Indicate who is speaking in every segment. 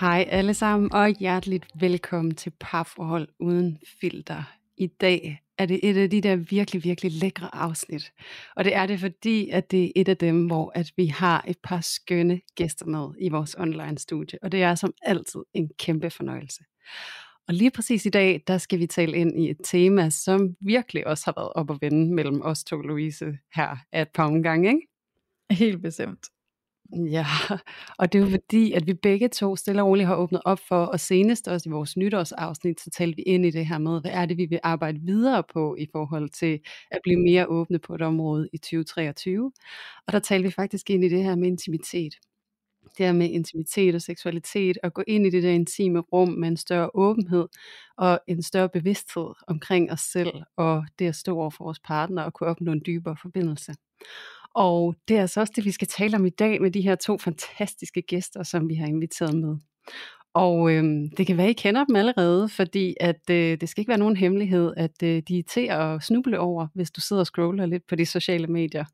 Speaker 1: Hej alle sammen, og hjerteligt velkommen til Parforhold Uden Filter. I dag er det et af de der virkelig, virkelig lækre afsnit. Og det er det, fordi at det er et af dem, hvor at vi har et par skønne gæster med i vores online studie. Og det er som altid en kæmpe fornøjelse. Og lige præcis i dag, der skal vi tale ind i et tema, som virkelig også har været op og vende mellem os to, Louise, her et par omgange, ikke?
Speaker 2: Helt bestemt.
Speaker 1: Ja, og det er jo fordi, at vi begge to stille og roligt har åbnet op for, og senest også i vores nytårsafsnit, så talte vi ind i det her med, hvad er det, vi vil arbejde videre på i forhold til at blive mere åbne på et område i 2023. Og der talte vi faktisk ind i det her med intimitet. Det her med intimitet og seksualitet, og gå ind i det der intime rum med en større åbenhed og en større bevidsthed omkring os selv, og det at stå over for vores partner og kunne opnå en dybere forbindelse. Og det er altså også det, vi skal tale om i dag med de her to fantastiske gæster, som vi har inviteret med. Og øhm, det kan være, I kender dem allerede, fordi at øh, det skal ikke være nogen hemmelighed, at øh, de er til at snuble over, hvis du sidder og scroller lidt på de sociale medier.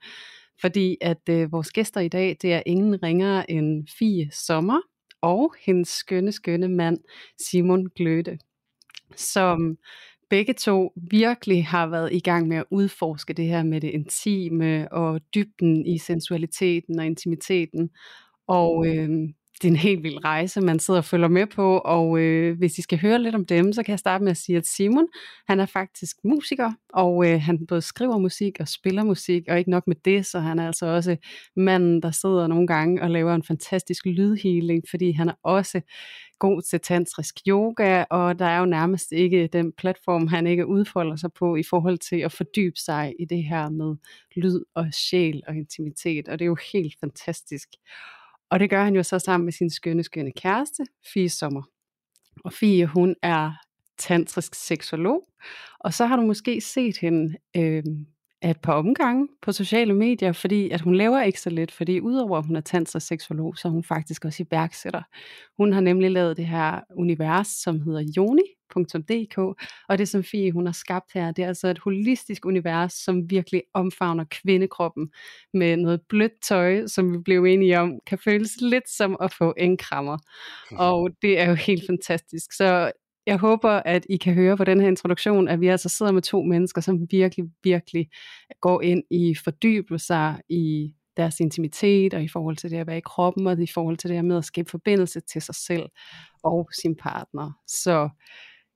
Speaker 1: Fordi at øh, vores gæster i dag, det er ingen ringere end Fie Sommer og hendes skønne, skønne mand Simon Gløde, som begge to virkelig har været i gang med at udforske det her med det intime og dybden i sensualiteten og intimiteten. Og øh, det er en helt vild rejse, man sidder og følger med på, og øh, hvis I skal høre lidt om dem, så kan jeg starte med at sige, at Simon, han er faktisk musiker, og øh, han både skriver musik og spiller musik, og ikke nok med det, så han er altså også manden, der sidder nogle gange og laver en fantastisk lydhealing, fordi han er også god til tantrisk yoga, og der er jo nærmest ikke den platform, han ikke udfolder sig på i forhold til at fordybe sig i det her med lyd og sjæl og intimitet, og det er jo helt fantastisk. Og det gør han jo så sammen med sin skønne, skønne kæreste, Fie Sommer. Og Fie, hun er tantrisk seksolog, og så har du måske set hende øh, et par omgange på sociale medier, fordi at hun laver ikke så lidt, fordi udover at hun er tantrisk seksolog, så er hun faktisk også iværksætter. Hun har nemlig lavet det her univers, som hedder Joni.dk, og det som Fie hun har skabt her, det er altså et holistisk univers, som virkelig omfavner kvindekroppen med noget blødt tøj, som vi blev enige om, kan føles lidt som at få en krammer. Og det er jo helt fantastisk. Så jeg håber, at I kan høre på den her introduktion, at vi altså sidder med to mennesker, som virkelig, virkelig går ind i fordybelser i deres intimitet, og i forhold til det at være i kroppen, og i forhold til det her med at skabe forbindelse til sig selv og sin partner. Så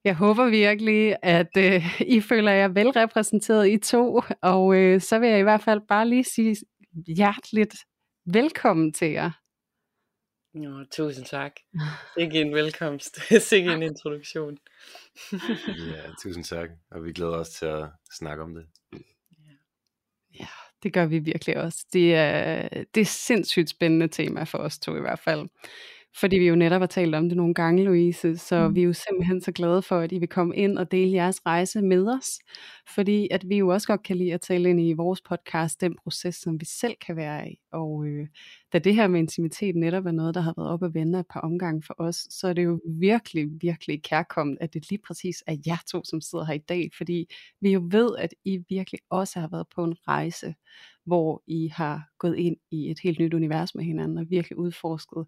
Speaker 1: jeg håber virkelig, at øh, I føler jer velrepræsenteret i to, og øh, så vil jeg i hvert fald bare lige sige hjerteligt velkommen til jer.
Speaker 3: Nå, tusind tak. Ikke en velkomst. Sikke en introduktion.
Speaker 4: Ja, tusind tak. Og vi glæder os til at snakke om det.
Speaker 1: Ja, det gør vi virkelig også. Det er, det er sindssygt spændende tema for os to i hvert fald. Fordi vi jo netop har talt om det nogle gange, Louise, så mm. vi er jo simpelthen så glade for, at I vil komme ind og dele jeres rejse med os. Fordi at vi jo også godt kan lide at tale ind i vores podcast, den proces, som vi selv kan være i. Og øh, da det her med intimitet netop er noget, der har været op at vende et par omgange for os, så er det jo virkelig, virkelig kærkommet, at det lige præcis er jer to, som sidder her i dag. Fordi vi jo ved, at I virkelig også har været på en rejse, hvor I har gået ind i et helt nyt univers med hinanden og virkelig udforsket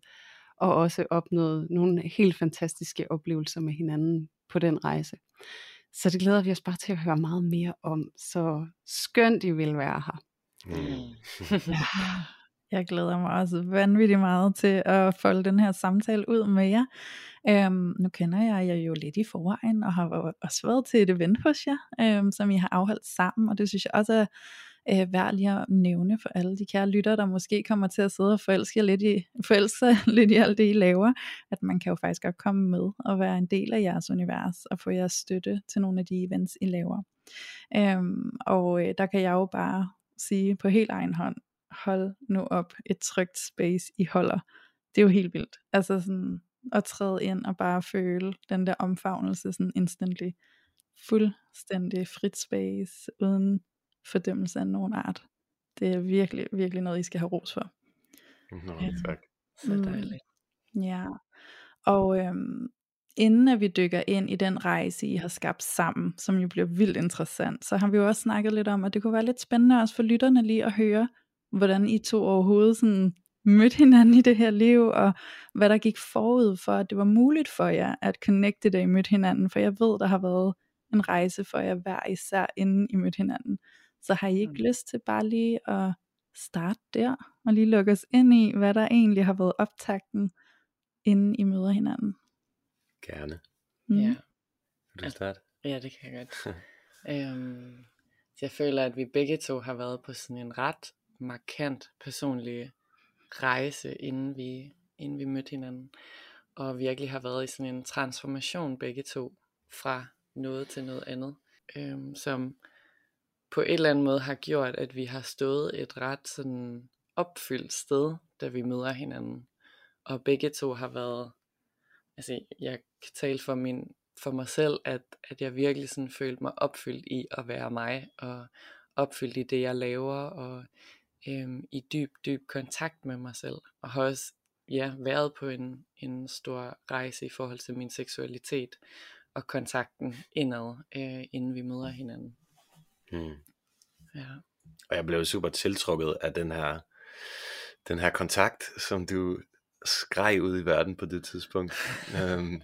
Speaker 1: og også opnået nogle helt fantastiske oplevelser med hinanden på den rejse. Så det glæder vi os bare til at høre meget mere om. Så skønt I vil være her.
Speaker 4: Mm.
Speaker 2: Jeg glæder mig også vanvittigt meget til at folde den her samtale ud med jer. Øhm, nu kender jeg jer jo lidt i forvejen, og har også været til et event hos jer, øhm, som I har afholdt sammen, og det synes jeg også er, øh, værd lige at nævne for alle de kære lytter, der måske kommer til at sidde og forelske, lidt i, forelske sig lidt i alt det, I laver, at man kan jo faktisk godt komme med og være en del af jeres univers og få jeres støtte til nogle af de events, I laver. Øhm, og øh, der kan jeg jo bare sige på helt egen hånd, hold nu op et trygt space, I holder. Det er jo helt vildt. Altså sådan at træde ind og bare føle den der omfavnelse sådan instantly. Fuldstændig frit space, uden fordømmelse af nogen art. Det er virkelig, virkelig noget, I skal have ros for.
Speaker 4: Nå, tak.
Speaker 3: Så dejligt.
Speaker 2: Mm, ja. Og øhm, inden at vi dykker ind i den rejse, I har skabt sammen, som jo bliver vildt interessant, så har vi jo også snakket lidt om, at det kunne være lidt spændende også for lytterne lige at høre, hvordan I to overhovedet sådan mødte hinanden i det her liv, og hvad der gik forud for, at det var muligt for jer at connecte, da I mødte hinanden, for jeg ved, der har været en rejse for jer hver især, inden I mødte hinanden. Så har I ikke mm. lyst til bare lige at starte der, og lige lukke os ind i, hvad der egentlig har været optakten, inden I møder hinanden?
Speaker 4: Gerne.
Speaker 2: Mm.
Speaker 3: Ja.
Speaker 4: Vil du starte?
Speaker 3: Ja, det kan jeg godt. øhm, så jeg føler, at vi begge to har været på sådan en ret markant personlig rejse, inden vi, inden vi mødte hinanden. Og virkelig har været i sådan en transformation begge to, fra noget til noget andet. Øhm, som på et eller andet måde har gjort, at vi har stået et ret sådan opfyldt sted, da vi møder hinanden. Og begge to har været, altså jeg kan tale for, min, for mig selv, at, at jeg virkelig sådan følte mig opfyldt i at være mig, og opfyldt i det jeg laver, og øhm, i dyb, dyb kontakt med mig selv, og har også ja, været på en, en stor rejse i forhold til min seksualitet, og kontakten indad, øh, inden vi møder hinanden.
Speaker 4: Hmm.
Speaker 3: Ja.
Speaker 4: Og jeg blev super tiltrukket af den her, den her kontakt, som du skreg ud i verden på det tidspunkt. um,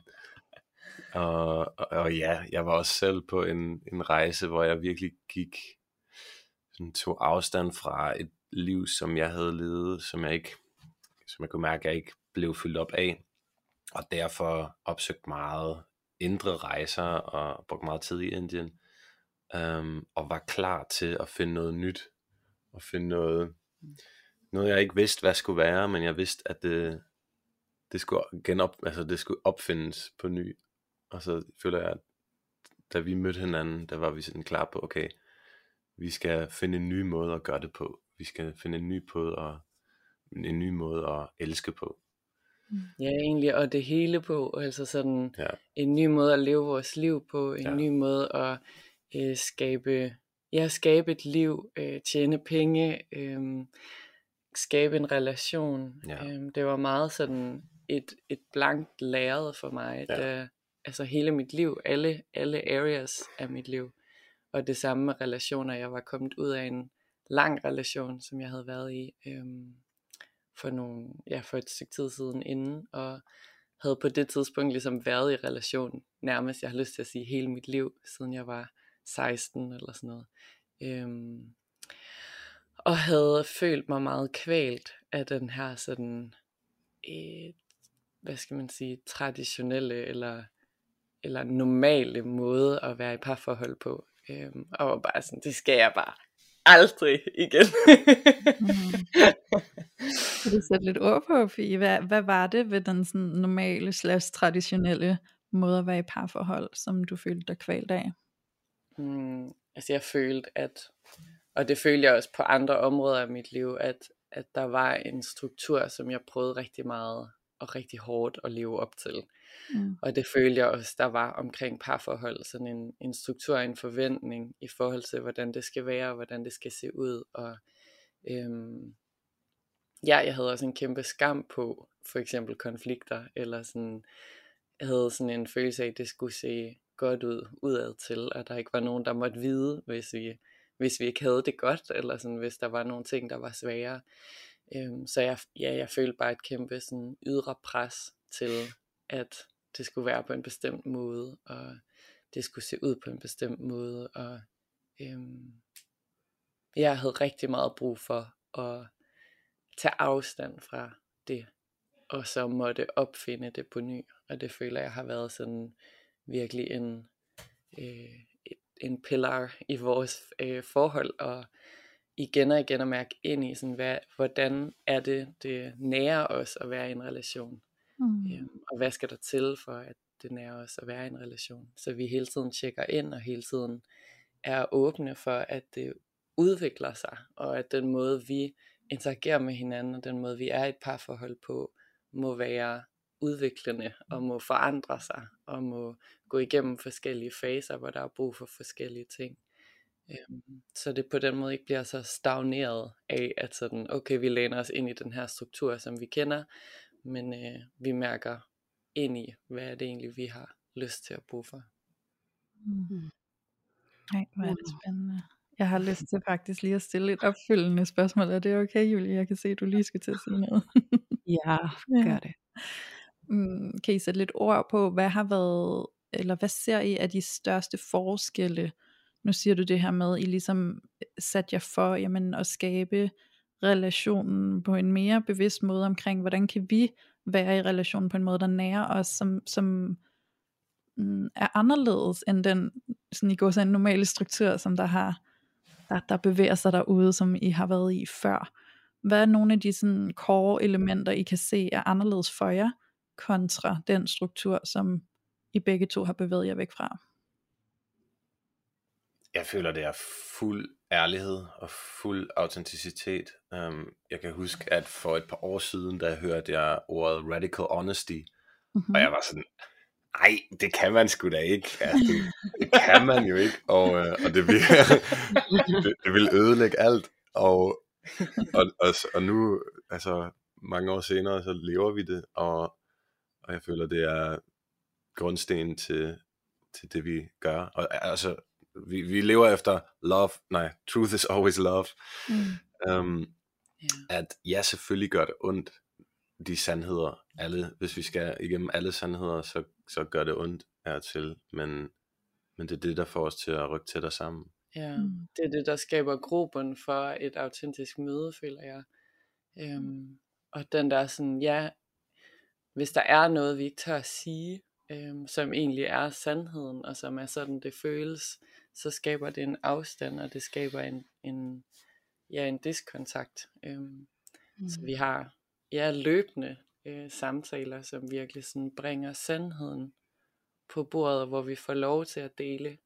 Speaker 4: og, og, og ja, jeg var også selv på en, en rejse, hvor jeg virkelig gik, sådan tog afstand fra et liv, som jeg havde levet, som jeg ikke, som jeg kunne mærke, at jeg ikke blev fyldt op af. Og derfor opsøgt meget indre rejser og brugt meget tid i Indien. Um, og var klar til at finde noget nyt. Og finde noget, noget jeg ikke vidste, hvad skulle være, men jeg vidste, at det, det skulle genop, altså det skulle opfindes på ny. Og så føler jeg, at da vi mødte hinanden, der var vi sådan klar på, okay, vi skal finde en ny måde at gøre det på. Vi skal finde en ny måde at, en ny måde at elske på.
Speaker 3: Ja, egentlig, og det hele på, altså sådan
Speaker 4: Ja.
Speaker 3: en ny måde at leve vores liv på, en
Speaker 4: Ja.
Speaker 3: ny måde at øh, skabe, ja, skabe et liv, øh, tjene penge, øh, skabe en relation.
Speaker 4: Ja.
Speaker 3: Øh, det var meget sådan et, et blankt lærred for mig,
Speaker 4: Ja.
Speaker 3: da, altså hele mit liv, alle, alle areas af mit liv. Og det samme med relationer, jeg var kommet ud af en lang relation, som jeg havde været i. Øh, for, nogle, ja, for et stykke tid siden inden, og havde på det tidspunkt ligesom været i relation nærmest, jeg har lyst til at sige, hele mit liv, siden jeg var 16 eller sådan noget. Øhm, og havde følt mig meget kvalt af den her sådan, øh, hvad skal man sige, traditionelle eller, eller normale måde at være i parforhold på. Øhm, og var bare sådan, det skal jeg bare aldrig igen.
Speaker 2: Mhm. Kan du sætte lidt ord på, Fie? Hvad, hvad var det ved den sådan normale slags traditionelle måde at være i parforhold, som du følte dig kvalt af?
Speaker 3: Mm, altså jeg følte, at, og det følte jeg også på andre områder af mit liv, at, at der var en struktur, som jeg prøvede rigtig meget og rigtig hårdt at leve op til.
Speaker 2: Mm.
Speaker 3: Og det følte jeg også, der var omkring parforhold, sådan en, en struktur, en forventning i forhold til, hvordan det skal være, og hvordan det skal se ud. Og øhm, ja, jeg havde også en kæmpe skam på for eksempel konflikter, eller sådan, jeg havde sådan en følelse af, at det skulle se godt ud udad til, og der ikke var nogen, der måtte vide, hvis vi, hvis vi ikke havde det godt, eller sådan, hvis der var nogle ting, der var svære. Øhm, så jeg, ja, jeg følte bare et kæmpe sådan, ydre pres til, at det skulle være på en bestemt måde, og det skulle se ud på en bestemt måde, og øhm, jeg havde rigtig meget brug for at tage afstand fra det, og så måtte opfinde det på ny, og det føler jeg har været sådan virkelig en, øh, en pillar i vores øh, forhold, og igen og igen at mærke ind i, sådan, hvad, hvordan er det, det nærer os at være i en relation. Mm. Øhm, og hvad skal der til for, at det nærer os at være i en relation. Så vi hele tiden tjekker ind, og hele tiden er åbne for, at det udvikler sig, og at den måde, vi interagerer med hinanden, og den måde, vi er i et parforhold på, må være udviklende, og må forandre sig, og må gå igennem forskellige faser, hvor der er brug for forskellige ting. Øhm, så det på den måde ikke bliver så stagneret af, at sådan, okay, vi læner os ind i den her struktur, som vi kender, men øh, vi mærker ind i, hvad er det egentlig, vi har lyst til at bruge for.
Speaker 2: Mm. Nej, hvor er det spændende. Jeg har lyst til faktisk lige at stille et opfølgende spørgsmål. Er det okay, Julie? Jeg kan se, at du lige skal til at sige noget.
Speaker 1: ja, gør det.
Speaker 2: Mm, kan I sætte lidt ord på, hvad har været, eller hvad ser I af de største forskelle? Nu siger du det her med, at I ligesom øh, satte jer for jamen, at skabe relationen på en mere bevidst måde omkring, hvordan kan vi være i relationen på en måde, der nærer os, som, som mm, er anderledes end den sådan i går så en normale struktur, som der har der, der bevæger sig derude, som I har været i før. Hvad er nogle af de sådan core elementer, I kan se er anderledes for jer, kontra den struktur, som I begge to har bevæget jer væk fra?
Speaker 4: Jeg føler, det er fuld ærlighed og fuld autenticitet. Um, jeg kan huske, at for et par år siden, der hørte jeg ordet radical honesty, mm-hmm. og jeg var sådan, nej, det kan man sgu da ikke. Altså, det, det kan man jo ikke, og, øh, og det, vil, det, det vil ødelægge alt. Og, og, og, og nu, altså mange år senere, så lever vi det, og, og jeg føler, det er grundsten til, til det, vi gør. Og altså, vi, vi lever efter love, nej, truth is always love. Mm. Um, yeah. At ja, selvfølgelig gør det ondt, de sandheder, alle, hvis vi skal igennem alle sandheder, så, så gør det ondt til, men, men det er det, der får os til at rykke tættere sammen.
Speaker 3: Ja, mm. det er det, der skaber gruppen for et autentisk møde, føler jeg. Øhm, og den der sådan, ja, hvis der er noget, vi ikke tør at sige, øhm, som egentlig er sandheden, og som er sådan, det føles, så skaber det en afstand, og det skaber en, en ja, en diskontakt. Øhm, mm. Så vi har ja, løbende øh, samtaler, som virkelig sådan bringer sandheden på bordet, hvor vi får lov til at dele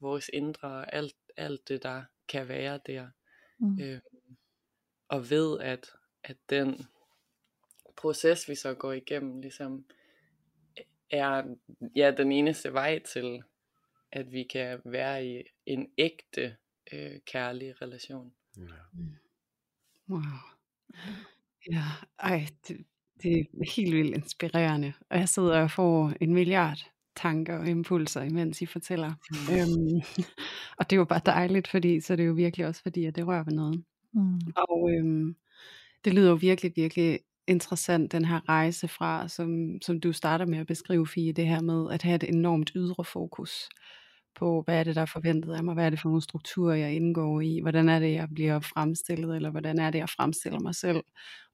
Speaker 3: vores indre og alt, alt det, der kan være der. Mm. Øh, og ved, at, at den proces, vi så går igennem, ligesom er ja, den eneste vej til, at vi kan være i en ægte øh, kærlig relation. Ja.
Speaker 1: Wow. Ja, ej, det, det er helt vildt inspirerende. Og jeg sidder og får en milliard tanker og impulser, imens I fortæller. Mm. Øhm, og det er jo bare dejligt, fordi så er det jo virkelig også fordi, at det rører ved noget. Mm. Og øhm, det lyder jo virkelig, virkelig interessant, den her rejse fra, som, som du starter med at beskrive, Fie, det her med at have et enormt ydre fokus på, hvad er det, der er forventet af mig, hvad er det for nogle strukturer, jeg indgår i, hvordan er det, jeg bliver fremstillet, eller hvordan er det, jeg fremstiller mig selv,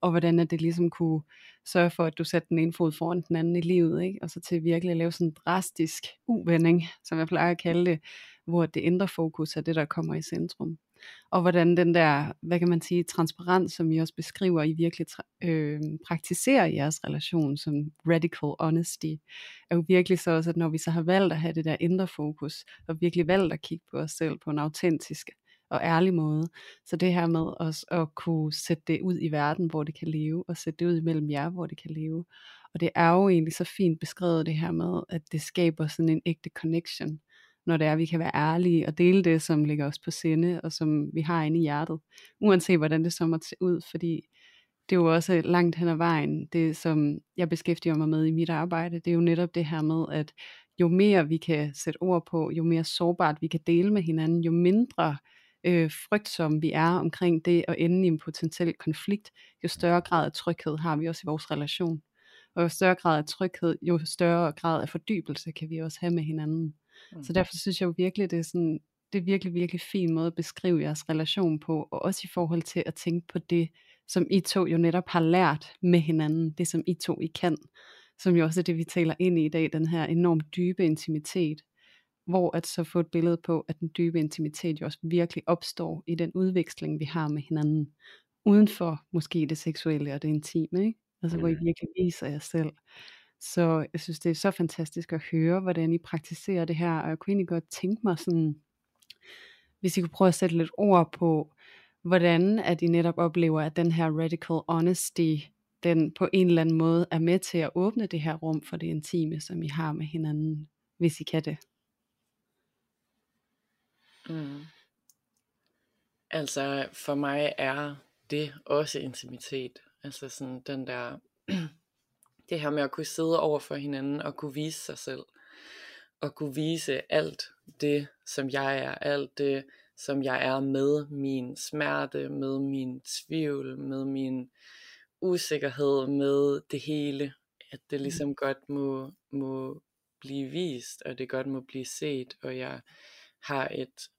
Speaker 1: og hvordan er det ligesom kunne sørge for, at du sætter den ene fod foran den anden i livet, ikke? og så til virkelig at lave sådan en drastisk uvending, som jeg plejer at kalde det, hvor det indre fokus er det, der kommer i centrum og hvordan den der, hvad kan man sige, transparens, som I også beskriver, I virkelig øh, praktiserer i jeres relation som radical honesty, er jo virkelig så også, at når vi så har valgt at have det der indre fokus, og virkelig valgt at kigge på os selv på en autentisk og ærlig måde, så det her med også at kunne sætte det ud i verden, hvor det kan leve, og sætte det ud imellem jer, hvor det kan leve. Og det er jo egentlig så fint beskrevet det her med, at det skaber sådan en ægte connection når det er, at vi kan være ærlige og dele det, som ligger os på sinde, og som vi har inde i hjertet, uanset hvordan det så måtte se ud, fordi det er jo også langt hen ad vejen, det som jeg beskæftiger mig med i mit arbejde, det er jo netop det her med, at jo mere vi kan sætte ord på, jo mere sårbart vi kan dele med hinanden, jo mindre øh, frygtsomme vi er omkring det at ende i en potentiel konflikt, jo større grad af tryghed har vi også i vores relation. Og jo større grad af tryghed, jo større grad af fordybelse kan vi også have med hinanden. Mm. Så derfor synes jeg jo virkelig, det er sådan, det er virkelig, virkelig fin måde at beskrive jeres relation på, og også i forhold til at tænke på det, som I to jo netop har lært med hinanden, det som I to I kan, som jo også er det, vi taler ind i i dag, den her enormt dybe intimitet, hvor at så få et billede på, at den dybe intimitet jo også virkelig opstår i den udveksling, vi har med hinanden, uden for måske det seksuelle og det intime, ikke? Altså hvor I
Speaker 4: Mm.
Speaker 1: virkelig viser jer selv. Så jeg synes, det er så fantastisk at høre, hvordan I praktiserer det her, og jeg kunne egentlig godt tænke mig sådan, hvis I kunne prøve at sætte lidt ord på, hvordan at I netop oplever, at den her radical honesty, den på en eller anden måde er med til at åbne det her rum for det intime, som I har med hinanden, hvis I kan det.
Speaker 3: Mm. Altså for mig er det også intimitet. Altså sådan den der, det her med at kunne sidde over for hinanden og kunne vise sig selv. Og kunne vise alt det, som jeg er. Alt det, som jeg er med min smerte, med min tvivl, med min usikkerhed, med det hele. At det ligesom godt må, må blive vist, og det godt må blive set, og jeg har et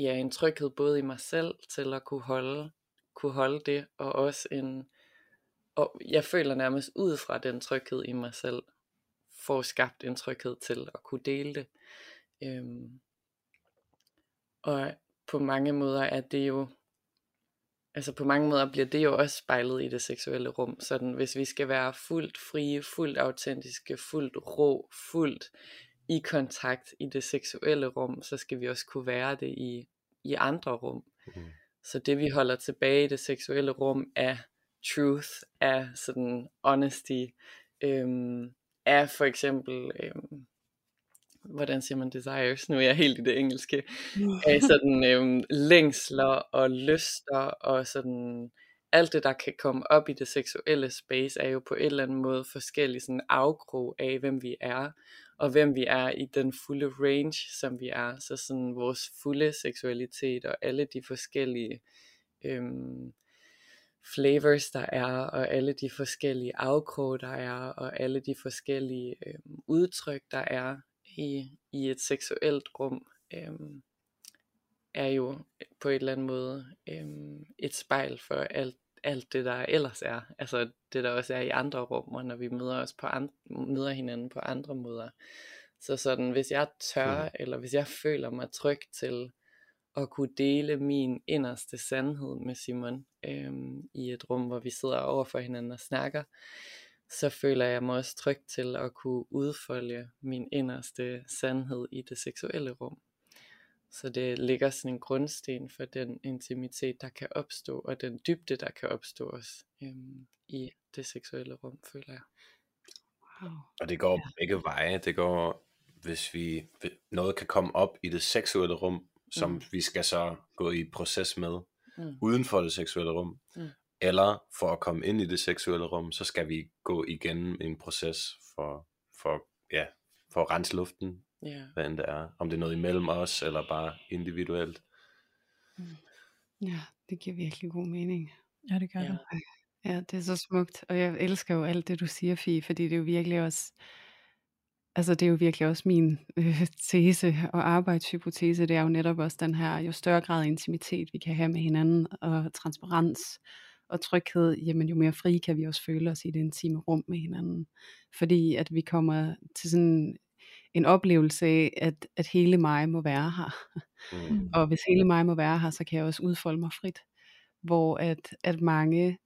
Speaker 3: ja, en tryghed både i mig selv til at kunne holde, kunne holde det, og også en, og jeg føler nærmest ud fra den tryghed i mig selv, får skabt en tryghed til at kunne dele det. Øhm, og på mange måder er det jo, altså på mange måder bliver det jo også spejlet i det seksuelle rum, sådan hvis vi skal være fuldt frie, fuldt autentiske, fuldt rå, fuldt i kontakt i det seksuelle rum, så skal vi også kunne være det i, i andre rum.
Speaker 4: Mm.
Speaker 3: Så det vi holder tilbage i det seksuelle rum er truth, er sådan honesty, øhm, er for eksempel, øhm, hvordan siger man desires, nu er jeg helt i det engelske, af sådan øhm, længsler og lyster og sådan alt det der kan komme op i det seksuelle space er jo på en eller anden måde forskellige sådan afgrog af hvem vi er og hvem vi er i den fulde range som vi er. Så sådan vores fulde seksualitet og alle de forskellige øhm, flavors der er og alle de forskellige afkrog der er og alle de forskellige øhm, udtryk der er i, i et seksuelt rum øhm, er jo på en eller anden måde øhm, et spejl for alt, alt det der ellers er, altså det der også er i andre rum, og når vi møder os på andre, møder hinanden på andre måder. Så sådan, hvis jeg tør,
Speaker 4: Mm.
Speaker 3: eller hvis jeg føler mig tryg til at kunne dele min inderste sandhed med Simon øhm, i et rum, hvor vi sidder over for hinanden og snakker, så føler jeg mig også tryg til at kunne udfolde min inderste sandhed i det seksuelle rum. Så det ligger sådan en grundsten for den intimitet, der kan opstå, og den dybde, der kan opstå også øhm, i det seksuelle rum, føler jeg.
Speaker 1: Wow.
Speaker 4: Og det går begge veje. Det går, hvis vi noget kan komme op i det seksuelle rum, som
Speaker 3: Mm.
Speaker 4: vi skal så gå i proces med,
Speaker 3: Mm.
Speaker 4: uden for det seksuelle rum,
Speaker 3: Mm.
Speaker 4: eller for at komme ind i det seksuelle rum, så skal vi gå igennem en proces for, for, ja, for at rense luften,
Speaker 3: Ja.
Speaker 4: hvad end det er. Om det er noget imellem os, eller bare individuelt.
Speaker 1: Ja, det giver virkelig god mening.
Speaker 2: Ja, det gør
Speaker 3: Ja.
Speaker 2: det.
Speaker 1: Ja, det er så smukt, og jeg elsker jo alt det, du siger, Fie, fordi det er jo virkelig også, altså det er jo virkelig også min øh, tese og arbejdshypotese, det er jo netop også den her, jo større grad af intimitet vi kan have med hinanden, og transparens og tryghed, jamen jo mere frie kan vi også føle os i det intime rum med hinanden. Fordi at vi kommer til sådan en oplevelse af, at, at hele mig må være her.
Speaker 4: Mm.
Speaker 1: Og hvis hele mig må være her, så kan jeg også udfolde mig frit. Hvor at, at mange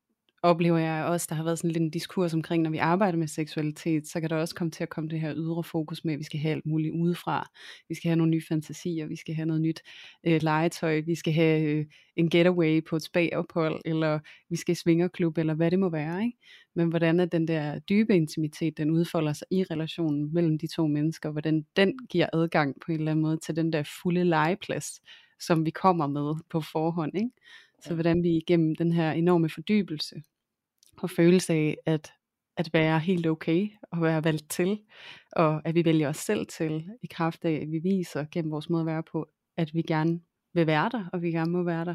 Speaker 1: oplever jeg også, der har været sådan lidt en diskurs omkring, når vi arbejder med seksualitet, så kan der også komme til at komme det her ydre fokus med, at vi skal have alt muligt udefra. Vi skal have nogle nye fantasier, vi skal have noget nyt øh, legetøj, vi skal have øh, en getaway på et spa-ophold, eller vi skal i svingerklub, eller hvad det må være. Ikke? Men hvordan er den der dybe intimitet, den udfolder sig i relationen mellem de to mennesker, hvordan den giver adgang på en eller anden måde til den der fulde legeplads, som vi kommer med på forhånd. Ikke? Så hvordan vi igennem den her enorme fordybelse og følelse af at, at være helt okay og være valgt til, og at vi vælger os selv til i kraft af, at vi viser gennem vores måde at være på, at vi gerne vil være der, og vi gerne må være der,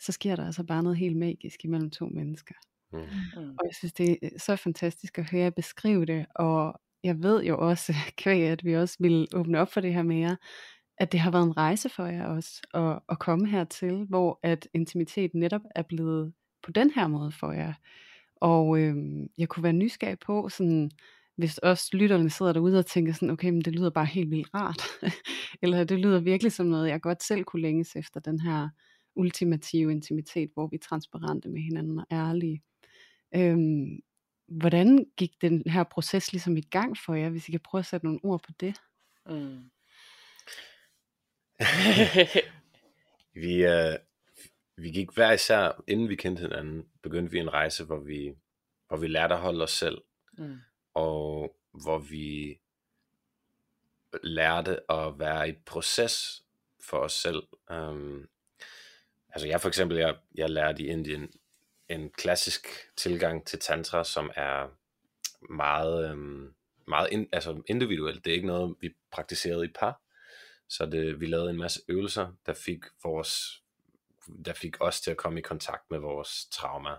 Speaker 1: så sker der altså bare noget helt magisk imellem to mennesker.
Speaker 4: Mm.
Speaker 3: Mm.
Speaker 1: Og jeg synes, det er så fantastisk at høre jer beskrive det, og jeg ved jo også, kvæg at vi også vil åbne op for det her mere, at det har været en rejse for jer også, at, at komme hertil, hvor at intimitet netop er blevet på den her måde for jer. Og øhm, jeg kunne være nysgerrig på, sådan, hvis også lytterne sidder derude og tænker sådan, okay, men det lyder bare helt vildt rart, eller det lyder virkelig som noget, jeg godt selv kunne længes efter, den her ultimative intimitet, hvor vi er transparente med hinanden og ærlige. Øhm, hvordan gik den her proces ligesom i gang for jer, hvis I kan prøve at sætte nogle ord på det? Mm.
Speaker 4: vi, øh, vi gik hver især, inden vi kendte hinanden, begyndte vi en rejse, hvor vi, hvor vi lærte at holde os selv, mm. og hvor vi lærte at være i proces for os selv. Um, altså jeg for eksempel, jeg, jeg lærte i Indien en klassisk tilgang til tantra, som er meget, um, meget in, altså individuelt. Det er ikke noget, vi praktiserede i par. Så det, vi lavede en masse øvelser, der fik vores der fik os til at komme i kontakt med vores trauma.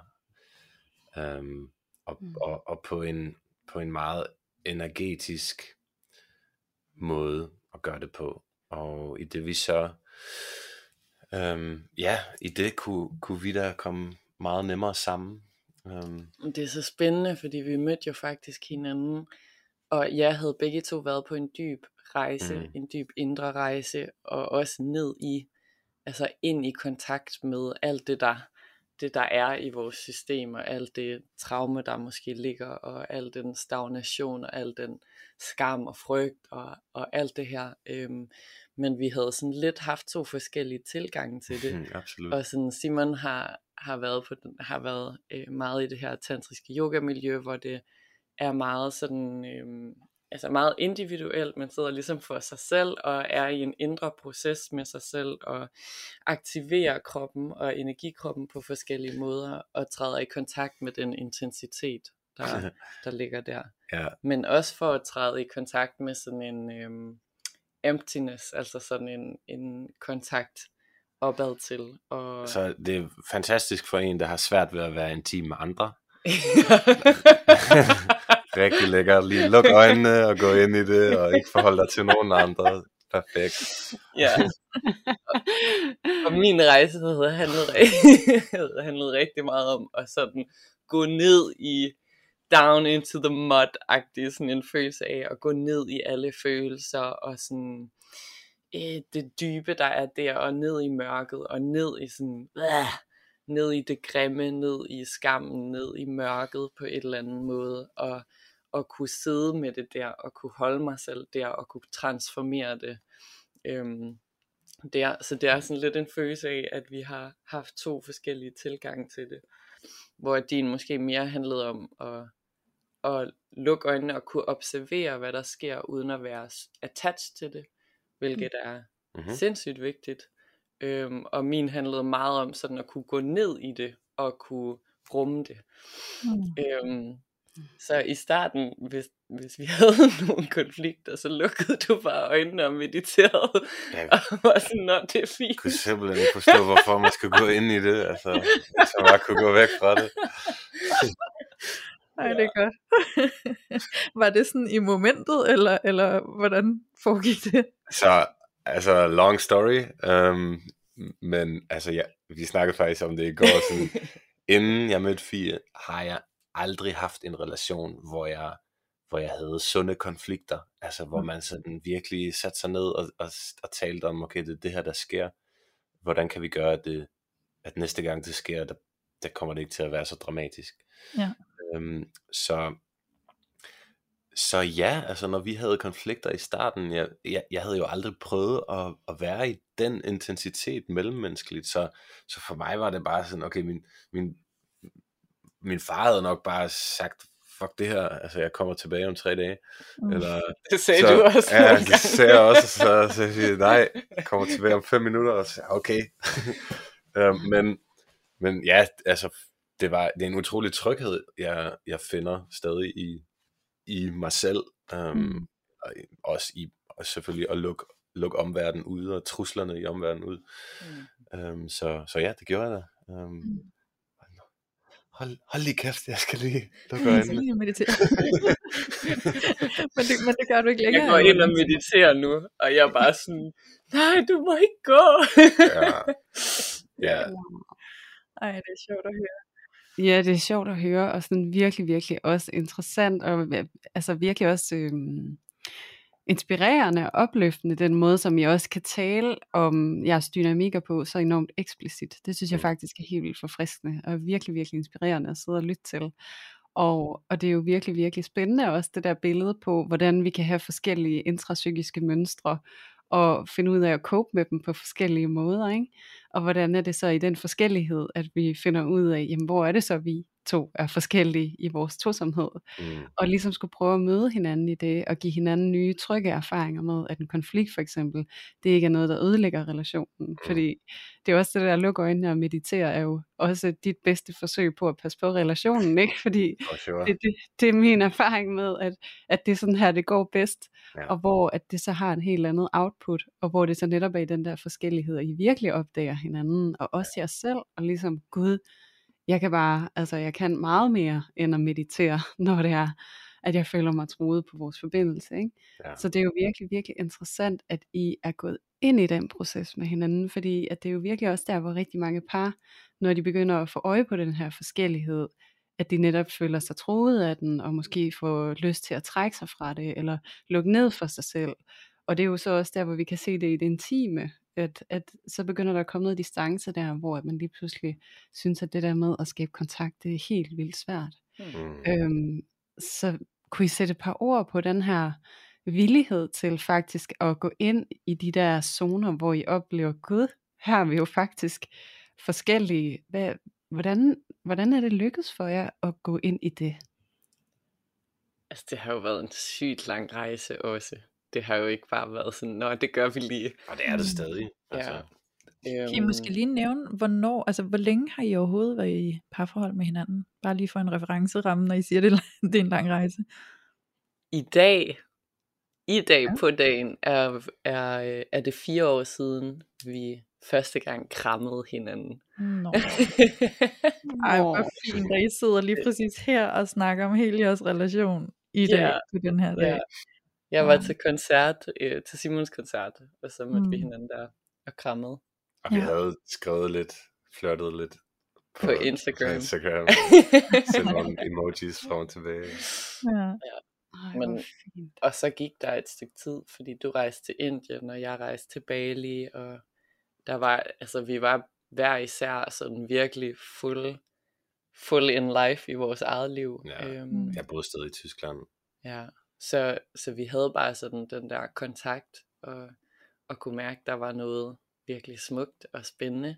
Speaker 4: Um, og, mm. og, og på en på en meget energetisk måde at gøre det på. Og i det vi så, um, ja, i det kunne, kunne vi da komme meget nemmere sammen. Um,
Speaker 3: det er så spændende, fordi vi mødte jo faktisk hinanden, og jeg havde begge to været på en dyb rejse, mm. en dyb indre rejse, og også ned i, altså ind i kontakt med alt det, der det der er i vores system, og alt det traume, der måske ligger, og al den stagnation, og al den skam og frygt, og, og alt det her. Øhm, men vi havde sådan lidt haft to forskellige tilgange til det.
Speaker 4: Mm, absolut.
Speaker 3: Og sådan Simon har, har været, på den, har været øh, meget i det her tantriske yoga miljø, hvor det er meget sådan øh, altså meget individuelt, man sidder ligesom for sig selv og er i en indre proces med sig selv og aktiverer kroppen og energikroppen på forskellige måder og træder i kontakt med den intensitet, der, der ligger der.
Speaker 4: Ja.
Speaker 3: Men også for at træde i kontakt med sådan en øhm, emptiness, altså sådan en, en kontakt opad til. Og...
Speaker 4: Så det er fantastisk for en, der har svært ved at være intim med andre. rigtig lækkert. Lige luk øjnene og gå ind i det, og ikke forholde dig til nogen andre. Perfekt.
Speaker 3: Ja. Og min rejse havde handlet, havde handlet rigtig meget om at sådan gå ned i down into the mud-agtig sådan en følelse af at gå ned i alle følelser og sådan øh, det dybe der er der og ned i mørket og ned i sådan øh, ned i det grimme, ned i skammen, ned i mørket på et eller andet måde og at kunne sidde med det der, og kunne holde mig selv der, og kunne transformere det. Øhm, der. Så det er sådan lidt en følelse af, at vi har haft to forskellige tilgange til det. Hvor din måske mere handlede om at, at lukke øjnene og kunne observere, hvad der sker, uden at være attached til det, hvilket mm. er mm-hmm. sindssygt vigtigt. Øhm, og min handlede meget om sådan at kunne gå ned i det, og kunne rumme det. Mm. Øhm, så i starten, hvis, hvis vi havde nogle konflikter, så lukkede du bare øjnene og mediterede, ja, og var sådan, nå, det er fint. Jeg
Speaker 4: kunne simpelthen ikke forstå, hvorfor man skulle gå ind i det, altså, så man bare kunne gå væk fra det.
Speaker 2: Nej, det er godt. var det sådan i momentet, eller, eller hvordan foregik det?
Speaker 4: Så, altså, long story, um, men altså, ja, vi snakkede faktisk om det i går, sådan, inden jeg mødte Fie, har jeg aldrig haft en relation, hvor jeg, hvor jeg havde sunde konflikter, altså hvor mm. man sådan virkelig satte sig ned og, og, og talte om, okay, det er det her, der sker, hvordan kan vi gøre at det, at næste gang det sker, der, der kommer det ikke til at være så dramatisk.
Speaker 2: Ja.
Speaker 4: Øhm, så, så ja, altså når vi havde konflikter i starten, jeg, jeg, jeg havde jo aldrig prøvet at, at være i den intensitet mellemmenneskeligt, så, så for mig var det bare sådan, okay, min, min min far havde nok bare sagt, fuck det her, altså jeg kommer tilbage om tre dage.
Speaker 3: Mm. Eller, det sagde så, du også.
Speaker 4: Ja, det sagde jeg også, så, så, jeg siger, nej, jeg kommer tilbage om fem minutter, og så okay. uh, men, men ja, altså, det, var, det er en utrolig tryghed, jeg, jeg finder stadig i, i mig selv, um, mm. og også i og selvfølgelig at lukke, lukke omverdenen ud, og truslerne i omverdenen ud. Mm. Um, så, så ja, det gjorde jeg da. Um, mm hold, hold lige kæft, jeg skal lige lukke øjnene. Jeg
Speaker 2: skal meditere. men, det, men det gør du ikke længere.
Speaker 3: Jeg går ind og mediterer nu, og jeg er bare sådan, nej, du må ikke gå.
Speaker 4: ja. ja.
Speaker 2: Ej, det er sjovt at høre.
Speaker 1: Ja, det er sjovt at høre, og sådan virkelig, virkelig også interessant, og altså virkelig også øhm, inspirerende og opløftende, den måde, som I også kan tale om jeres dynamikker på, så enormt eksplicit. Det synes jeg faktisk er helt vildt forfriskende, og virkelig, virkelig inspirerende at sidde og lytte til. Og, og det er jo virkelig, virkelig spændende også, det der billede på, hvordan vi kan have forskellige intrapsykiske mønstre, og finde ud af at cope med dem på forskellige måder, ikke? Og hvordan er det så i den forskellighed, at vi finder ud af, jamen, hvor er det så, vi to er forskellige i vores tosomhed,
Speaker 4: Mm.
Speaker 1: og ligesom skulle prøve at møde hinanden i det, og give hinanden nye trygge erfaringer med, at en konflikt for eksempel, det ikke er noget, der ødelægger relationen, fordi det er også det der at lukke øjnene og meditere, er jo også dit bedste forsøg på at passe på relationen, ikke? Fordi
Speaker 4: For sure.
Speaker 1: det, det, det er min erfaring med, at, at det er sådan her, det går bedst,
Speaker 4: Ja.
Speaker 1: og hvor at det så har en helt andet output, og hvor det så netop er i den der forskellighed, og I virkelig opdager hinanden, og også jer selv, og ligesom, Gud, jeg kan bare, altså jeg kan meget mere end at meditere, når det er, at jeg føler mig troet på vores forbindelse. Ikke?
Speaker 4: Ja.
Speaker 1: Så det er jo virkelig, virkelig interessant, at I er gået ind i den proces med hinanden, fordi at det er jo virkelig også der, hvor rigtig mange par, når de begynder at få øje på den her forskellighed, at de netop føler sig troet af den, og måske får lyst til at trække sig fra det, eller lukke ned for sig selv. Og det er jo så også der, hvor vi kan se det i det intime, at, at så begynder der at komme noget distance der, hvor at man lige pludselig synes, at det der med at skabe kontakt, det er helt vildt svært.
Speaker 4: Mm.
Speaker 1: Øhm, så kunne I sætte et par ord på den her villighed til faktisk at gå ind i de der zoner, hvor I oplever, Gud, her er vi jo faktisk forskellige. Hvad, hvordan, hvordan er det lykkedes for jer at gå ind i det?
Speaker 3: Altså, det har jo været en sygt lang rejse også. Det har jo ikke bare været sådan, nå, det gør vi lige.
Speaker 4: Og det er det stadig. Altså,
Speaker 3: Ja.
Speaker 2: Kan I måske lige nævne, hvornår, altså hvor længe har I overhovedet været i parforhold med hinanden? Bare lige for en referenceramme, når I siger, det, det er en lang rejse.
Speaker 3: I dag, i dag
Speaker 2: Ja.
Speaker 3: på dagen, er, er, er det fire år siden, vi første gang krammede hinanden.
Speaker 2: Nå. Ej, hvor fint, at I sidder lige præcis her og snakker om hele jeres relation i dag
Speaker 3: Ja.
Speaker 2: på den her dag.
Speaker 3: Ja. Jeg var
Speaker 2: Wow.
Speaker 3: til koncert, øh, til Simons koncert, og så mødte mm. vi
Speaker 2: Mm.
Speaker 3: hinanden der og krammede.
Speaker 4: og vi
Speaker 2: Ja.
Speaker 4: havde skrevet lidt, flirtet lidt
Speaker 3: På Instagram.
Speaker 4: På Instagram. Sendt nogle emojis frem og tilbage.
Speaker 2: Ja.
Speaker 1: Ej,
Speaker 3: Men- og så gik der et stykke tid, fordi du rejste til Indien, og jeg rejste til Bali, og der var, altså vi var hver især sådan virkelig full, full in life i vores eget liv.
Speaker 4: Ja.
Speaker 3: Øhm,
Speaker 4: Jeg boede stadig i Tyskland.
Speaker 3: Ja, så, så vi havde bare sådan den der kontakt, og, og kunne mærke, der var noget virkelig smukt og spændende.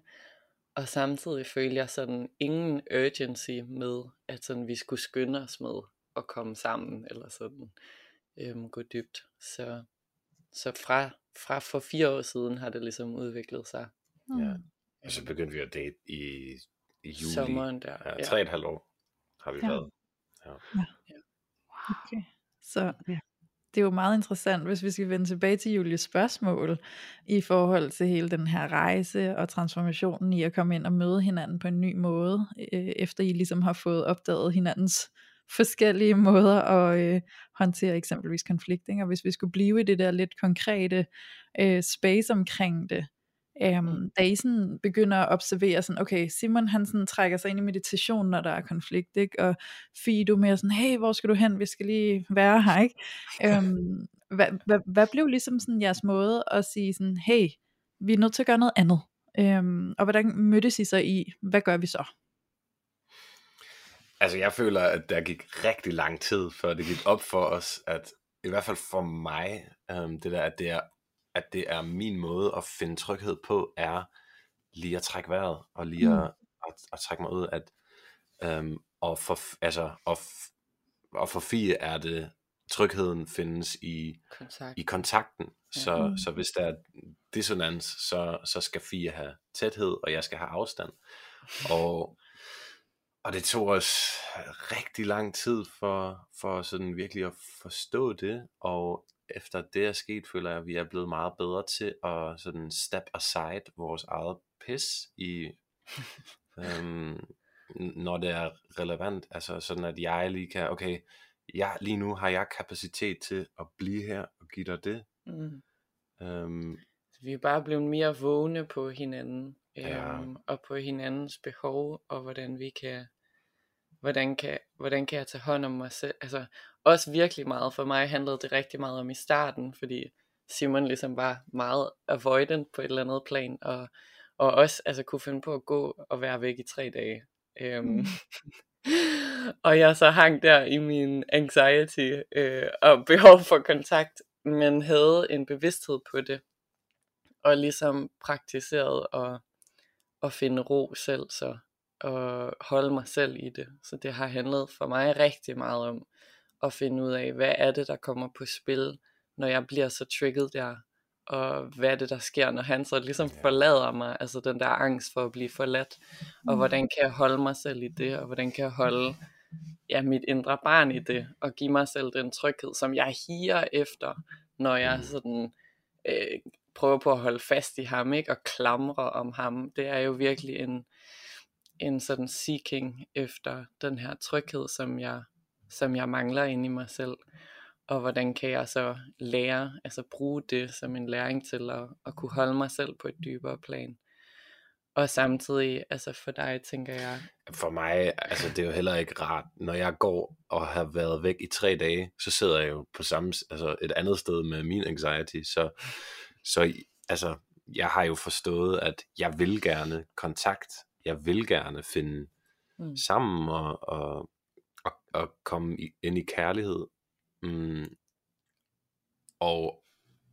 Speaker 3: Og samtidig følte jeg sådan ingen urgency med, at sådan vi skulle skynde os med at komme sammen, eller sådan øhm, gå dybt. Så, så fra, fra for fire år siden har det ligesom udviklet sig.
Speaker 4: Ja.
Speaker 2: Mm.
Speaker 4: Og så begyndte vi at date i, i juli.
Speaker 3: Sommeren der.
Speaker 4: Ja, tre og et halvt år har vi
Speaker 2: Ja.
Speaker 4: været.
Speaker 2: Okay. Så
Speaker 1: Ja.
Speaker 2: det er jo meget interessant, hvis vi skal vende tilbage til Julies spørgsmål, i forhold til hele den her rejse og transformationen i at komme ind og møde hinanden på en ny måde, øh, efter I ligesom har fået opdaget hinandens forskellige måder at øh, håndtere eksempelvis konflikt. Ikke? Og hvis vi skulle blive i det der lidt konkrete øh, space omkring det, Øhm,
Speaker 3: Mm.
Speaker 2: da I sådan begynder at observere sådan, okay, Simon han sådan trækker sig ind i meditation, når der er konflikt, ikke? og Fie, du er mere sådan, hey, hvor skal du hen, vi skal lige være her, ikke? øhm, hvad, hvad, hvad blev ligesom sådan jeres måde at sige sådan, hey, vi er nødt til at gøre noget andet, øhm, og hvordan mødtes I så i, hvad gør vi så?
Speaker 4: Altså jeg føler, at der gik rigtig lang tid, før det gik op for os, at i hvert fald for mig, øhm, det der, at det er at det er min måde at finde tryghed på, er lige at trække vejret, og lige
Speaker 2: Mm.
Speaker 4: at, at, at trække mig ud, at øhm, og for, altså, og, og for Fie er det, trygheden findes i,
Speaker 3: Kontakt.
Speaker 4: i kontakten, så,
Speaker 2: Mm.
Speaker 4: så hvis der er dissonans, så, så skal Fie have tæthed, og jeg skal have afstand, og, og det tog os rigtig lang tid for, for sådan virkelig at forstå det, og efter det er sket, føler jeg, at vi er blevet meget bedre til at sådan step aside vores eget pis i, øhm, når det er relevant, altså sådan at jeg lige kan, okay, jeg, lige nu har jeg kapacitet til at blive her og give dig det,
Speaker 3: Mm.
Speaker 4: øhm,
Speaker 3: Så vi er bare blevet mere vågne på hinanden,
Speaker 4: Ja.
Speaker 3: øhm, og på hinandens behov, og hvordan vi kan hvordan kan, hvordan kan jeg tage hånd om mig selv? Altså, også virkelig meget. For mig handlede det rigtig meget om i starten, fordi Simon ligesom var meget avoidant på et eller andet plan, og, og også altså, kunne finde på at gå og være væk i tre dage. Øhm, mm. og jeg så hang der i min anxiety øh, og behov for kontakt, men havde en bevidsthed på det, og ligesom praktiseret at, at finde ro selv, så og holde mig selv i det. Så det har handlet for mig rigtig meget om at finde ud af, hvad er det, der kommer på spil, når jeg bliver så trigget der, og hvad er det, der sker, når han så ligesom forlader mig, altså den der angst for at blive forladt, og mm. hvordan kan jeg holde mig selv i det, og hvordan kan jeg holde ja, mit indre barn i det, og give mig selv den tryghed, som jeg higer efter, når jeg mm. sådan øh, prøver på at holde fast i ham, ikke, og klamre om ham. Det er jo virkelig en, en sådan seeking efter den her tryghed, som jeg, som jeg mangler inde i mig selv. Og hvordan kan jeg så lære, altså bruge det som en læring til at, at kunne holde mig selv på et dybere plan. Og samtidig, altså for dig, tænker jeg...
Speaker 4: For mig, altså det er jo heller ikke rart, når jeg går og har været væk i tre dage, så sidder jeg jo på samme, altså et andet sted med min anxiety, så, så altså, jeg har jo forstået, at jeg vil gerne kontakt jeg vil gerne finde mm. sammen og, og, og, og komme ind i kærlighed. Mm. Og,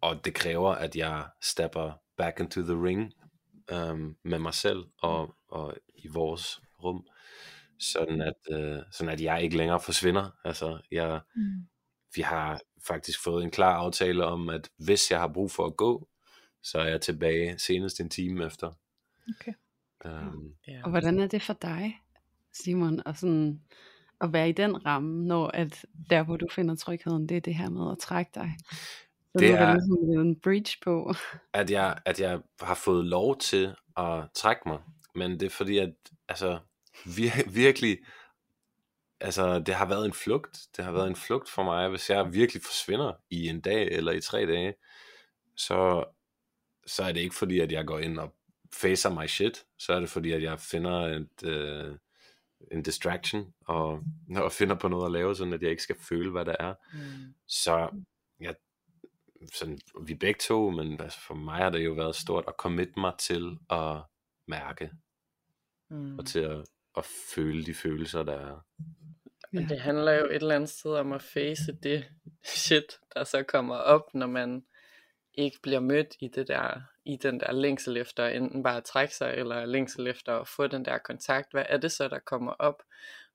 Speaker 4: og det kræver, at jeg stepper back into the ring um, med mig selv og, og i vores rum. Sådan at, uh, sådan at jeg ikke længere forsvinder. Altså, jeg, mm. vi har faktisk fået en klar aftale om, at hvis jeg har brug for at gå, så er jeg tilbage senest en time efter.
Speaker 2: Okay.
Speaker 1: Um, ja. Og hvordan er det for dig, Simon, at, sådan, at være i den ramme, når at der, hvor du finder trygheden, det er det her med at trække dig? Så det er, ligesom en bridge på.
Speaker 4: At jeg, at jeg har fået lov til at trække mig, men det er fordi, at altså, vir, virkelig, altså det har været en flugt. Det har været en flugt for mig, hvis jeg virkelig forsvinder i en dag eller i tre dage, så, så er det ikke fordi, at jeg går ind og facer my shit, så er det fordi, at jeg finder et, øh, en distraction, og, og finder på noget at lave, sådan at jeg ikke skal føle, hvad der er. Mm. Så jeg, sådan, vi begge to, men altså for mig har det jo været stort at commit mig til at mærke, mm. og til at, at føle de følelser, der er.
Speaker 3: Ja. Det handler jo et eller andet sted om at face det shit, der så kommer op, når man ikke bliver mødt i det der i den der længsel efter enten bare at trække sig, eller længsel efter at få den der kontakt. Hvad er det så, der kommer op?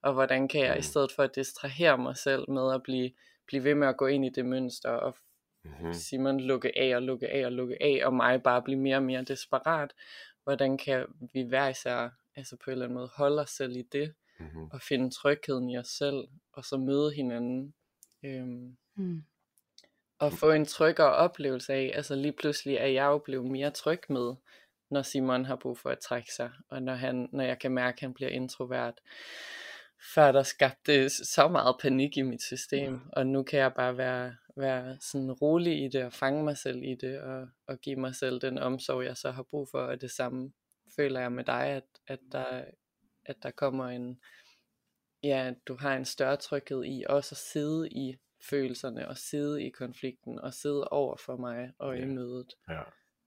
Speaker 3: Og hvordan kan jeg i mm. stedet for at distrahere mig selv med at blive, blive ved med at gå ind i det mønster, og mm-hmm. Simon lukke af og lukke af og lukke af, og mig bare blive mere og mere desperat. Hvordan kan vi hver især altså på en eller anden måde holde os selv i det, mm-hmm. og finde trygheden i os selv, og så møde hinanden. Øhm, mm at få en tryggere oplevelse af, altså lige pludselig er jeg jo blevet mere tryg med, når Simon har brug for at trække sig, og når, han, når jeg kan mærke, at han bliver introvert. Før der skabte så meget panik i mit system, og nu kan jeg bare være, være sådan rolig i det, og fange mig selv i det, og, og give mig selv den omsorg, jeg så har brug for, og det samme føler jeg med dig, at, at, der, at der kommer en, ja, du har en større tryghed i også at sidde i følelserne og sidde i konflikten og sidde over for mig og ja. i mødet. Ja.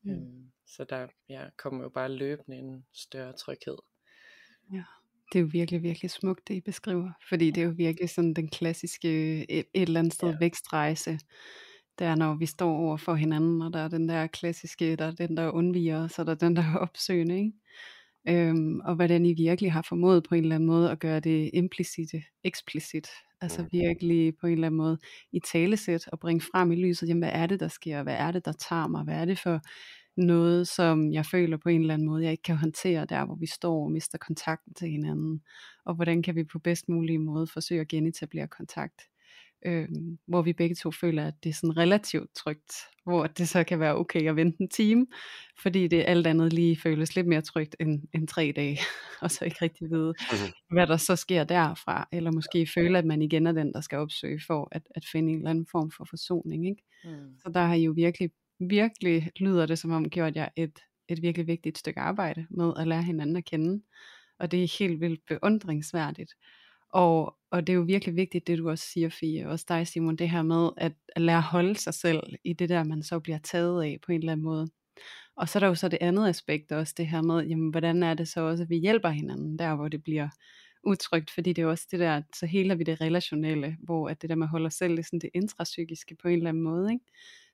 Speaker 3: Øhm, så der ja, kommer jo bare løbende en større tryghed.
Speaker 1: Ja, det er jo virkelig, virkelig smukt, det I beskriver. Fordi det er jo virkelig sådan den klassiske et, et eller andet sted ja. vækstrejse. Det er, når vi står over for hinanden, og der er den der klassiske, der er den der undviger, så der er den der opsøgende, ikke? Øhm, og hvordan I virkelig har formået på en eller anden måde at gøre det implicite, eksplicit. Altså virkelig på en eller anden måde i talesæt og bringe frem i lyset, jamen hvad er det der sker, hvad er det der tager mig, hvad er det for noget, som jeg føler på en eller anden måde, jeg ikke kan håndtere der, hvor vi står og mister kontakten til hinanden, og hvordan kan vi på bedst mulig måde forsøge at genetablere kontakt øh, hvor vi begge to føler, at det er sådan relativt trygt, hvor det så kan være okay at vente en time, fordi det alt andet lige føles lidt mere trygt end, end tre dage, og så ikke rigtig vide, mm-hmm. hvad der så sker derfra, eller måske føle, at man igen er den, der skal opsøge for at, at finde en eller anden form for forsoning. Ikke? Mm. Så der har I jo virkelig, virkelig lyder det som om gjort jer et, et virkelig vigtigt stykke arbejde med at lære hinanden at kende, og det er helt vildt beundringsværdigt. Og, og det er jo virkelig vigtigt, det du også siger, Fie, også dig Simon, det her med at, at lære at holde sig selv i det der, man så bliver taget af på en eller anden måde. Og så er der jo så det andet aspekt også, det her med, jamen, hvordan er det så også, at vi hjælper hinanden, der hvor det bliver utrygt, fordi det er også det der, så heler vi det relationelle, hvor at det der med at holde os selv, det er sådan det intrapsykiske på en eller anden måde, ikke?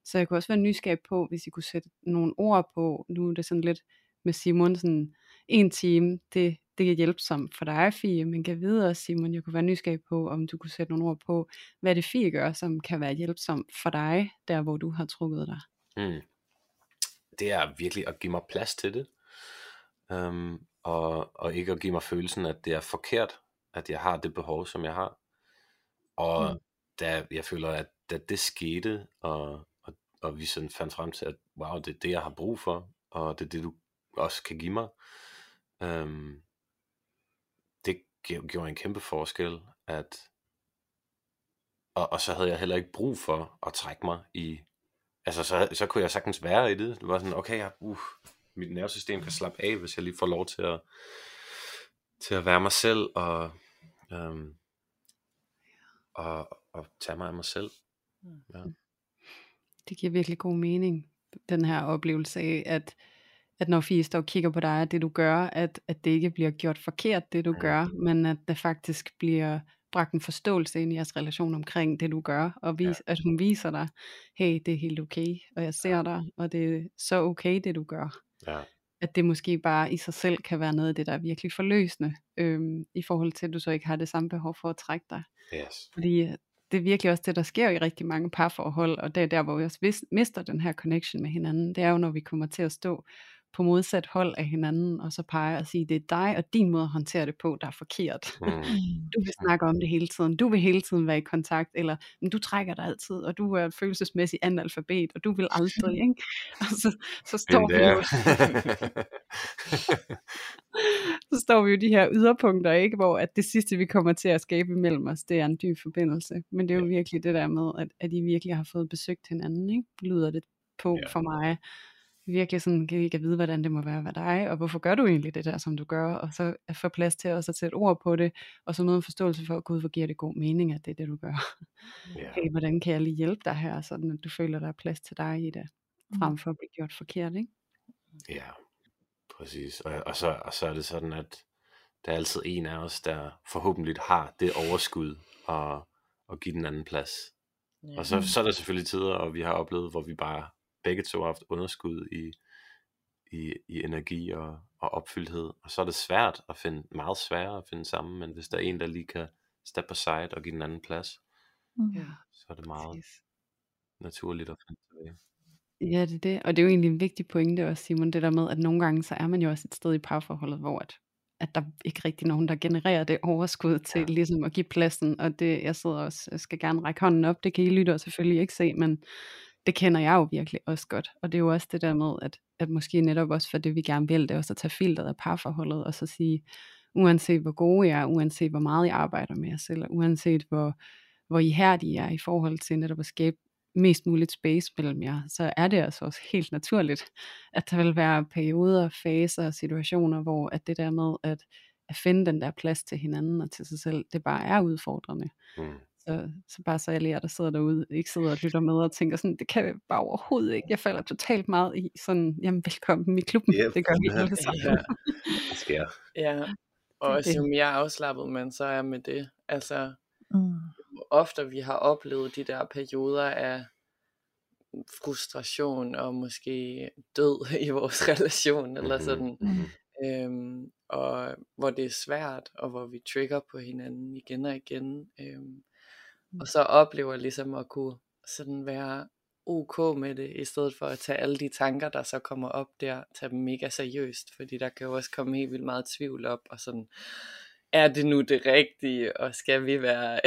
Speaker 1: Så jeg kunne også være nysgerrig på, hvis I kunne sætte nogle ord på, nu er det sådan lidt med Simon, sådan en time, det, det er hjælpsomt for dig, Fie, men kan vide også, Simon, jeg kunne være nysgerrig på, om du kunne sætte nogle ord på, hvad det Fie gør, som kan være hjælpsomt for dig, der hvor du har trukket dig.
Speaker 4: Mm. Det er virkelig at give mig plads til det, um, og, og ikke at give mig følelsen, at det er forkert, at jeg har det behov, som jeg har. Og mm. da jeg føler, at da det skete, og, og, og vi sådan fandt frem til, at wow, det er det, jeg har brug for, og det er det, du også kan give mig, det gjorde en kæmpe forskel, at og, og så havde jeg heller ikke brug for at trække mig i, altså så, så kunne jeg sagtens være i det, det var sådan, okay, jeg, uh, mit nervesystem kan slappe af, hvis jeg lige får lov til at, til at være mig selv, og, um, og, og tage mig af mig selv.
Speaker 1: Mm. Ja. Det giver virkelig god mening, den her oplevelse af, at at når Fie står og kigger på dig, at det du gør, at, at det ikke bliver gjort forkert, det du gør, men at det faktisk bliver bragt en forståelse ind i jeres relation omkring det du gør, og vis, ja. at hun viser dig, hey, det er helt okay, og jeg ser dig, og det er så okay, det du gør. Ja. At det måske bare i sig selv kan være noget af det, der er virkelig forløsende, øhm, i forhold til, at du så ikke har det samme behov for at trække dig.
Speaker 4: Yes.
Speaker 1: Fordi det er virkelig også det, der sker i rigtig mange parforhold, og det er der, hvor vi også mister den her connection med hinanden. Det er jo, når vi kommer til at stå på modsat hold af hinanden, og så peger og sige, det er dig og din måde at håndtere det på, der er forkert. Mm. Du vil snakke om det hele tiden, du vil hele tiden være i kontakt, eller men du trækker dig altid, og du er følelsesmæssig analfabet, og du vil aldrig, ikke? Og så, så står vi jo, så står vi jo de her yderpunkter, ikke? Hvor at det sidste, vi kommer til at skabe mellem os, det er en dyb forbindelse. Men det er jo virkelig det der med, at, at I virkelig har fået besøgt hinanden, ikke? Lyder det på ja. for mig virkelig sådan, kan ikke vide, hvordan det må være ved dig, og hvorfor gør du egentlig det der, som du gør, og så at få plads til også at sætte ord på det, og så noget en forståelse for, gud, hvor giver det god mening, at det er det, du gør. Yeah. Hey, hvordan kan jeg lige hjælpe dig her, sådan at du føler, der er plads til dig i det, mm. frem for at blive gjort forkert, ikke?
Speaker 4: Ja, præcis. Og, og, så, og så er det sådan, at der er altid en af os, der forhåbentlig har det overskud og, og give den anden plads. Yeah. Og så, så er der selvfølgelig tider, og vi har oplevet, hvor vi bare begge to har haft underskud i, i, i energi og, og opfyldthed. Og så er det svært at finde, meget sværere at finde sammen, men hvis der er en, der lige kan step aside og give den anden plads, mm. så er det meget Præcis. naturligt at finde tilbage.
Speaker 1: Ja, det er det. Og det er jo egentlig en vigtig pointe også, Simon, det der med, at nogle gange, så er man jo også et sted i parforholdet, hvor at, at der ikke rigtig nogen, der genererer det overskud til ja. ligesom at give pladsen. Og det, jeg sidder også, jeg skal gerne række hånden op, det kan I lytte selvfølgelig ikke se, men det kender jeg jo virkelig også godt. Og det er jo også det der med, at, at måske netop også for det, vi gerne vil, det er også at tage filteret af parforholdet, og så sige, uanset hvor gode jeg er, uanset hvor meget jeg arbejder med jer selv, og uanset hvor, hvor ihærdige jeg er i forhold til netop at skabe mest muligt space mellem jer, så er det altså også helt naturligt, at der vil være perioder, faser og situationer, hvor at det der med at, at finde den der plads til hinanden og til sig selv, det bare er udfordrende. Mm. Så, så bare så jeg lærer, der sidder derude, ikke sidder og lytter med og tænker sådan, det kan jeg bare overhovedet ikke. Jeg falder totalt meget i sådan, jamen velkommen i klubben. Yep. Det gør vi alle sammen. Ja,
Speaker 3: det sker. Ja, og det, som jeg er afslappet, men så er med det. Altså, mm. ofte vi har oplevet de der perioder af frustration og måske død i vores relation, eller mm-hmm. sådan. Mm. Øhm, og hvor det er svært, og hvor vi trigger på hinanden igen og igen. Øhm, og så oplever ligesom at kunne sådan være ok med det, i stedet for at tage alle de tanker, der så kommer op der, tage dem mega seriøst, fordi der kan jo også komme helt vildt meget tvivl op, og sådan, er det nu det rigtige, og skal vi være,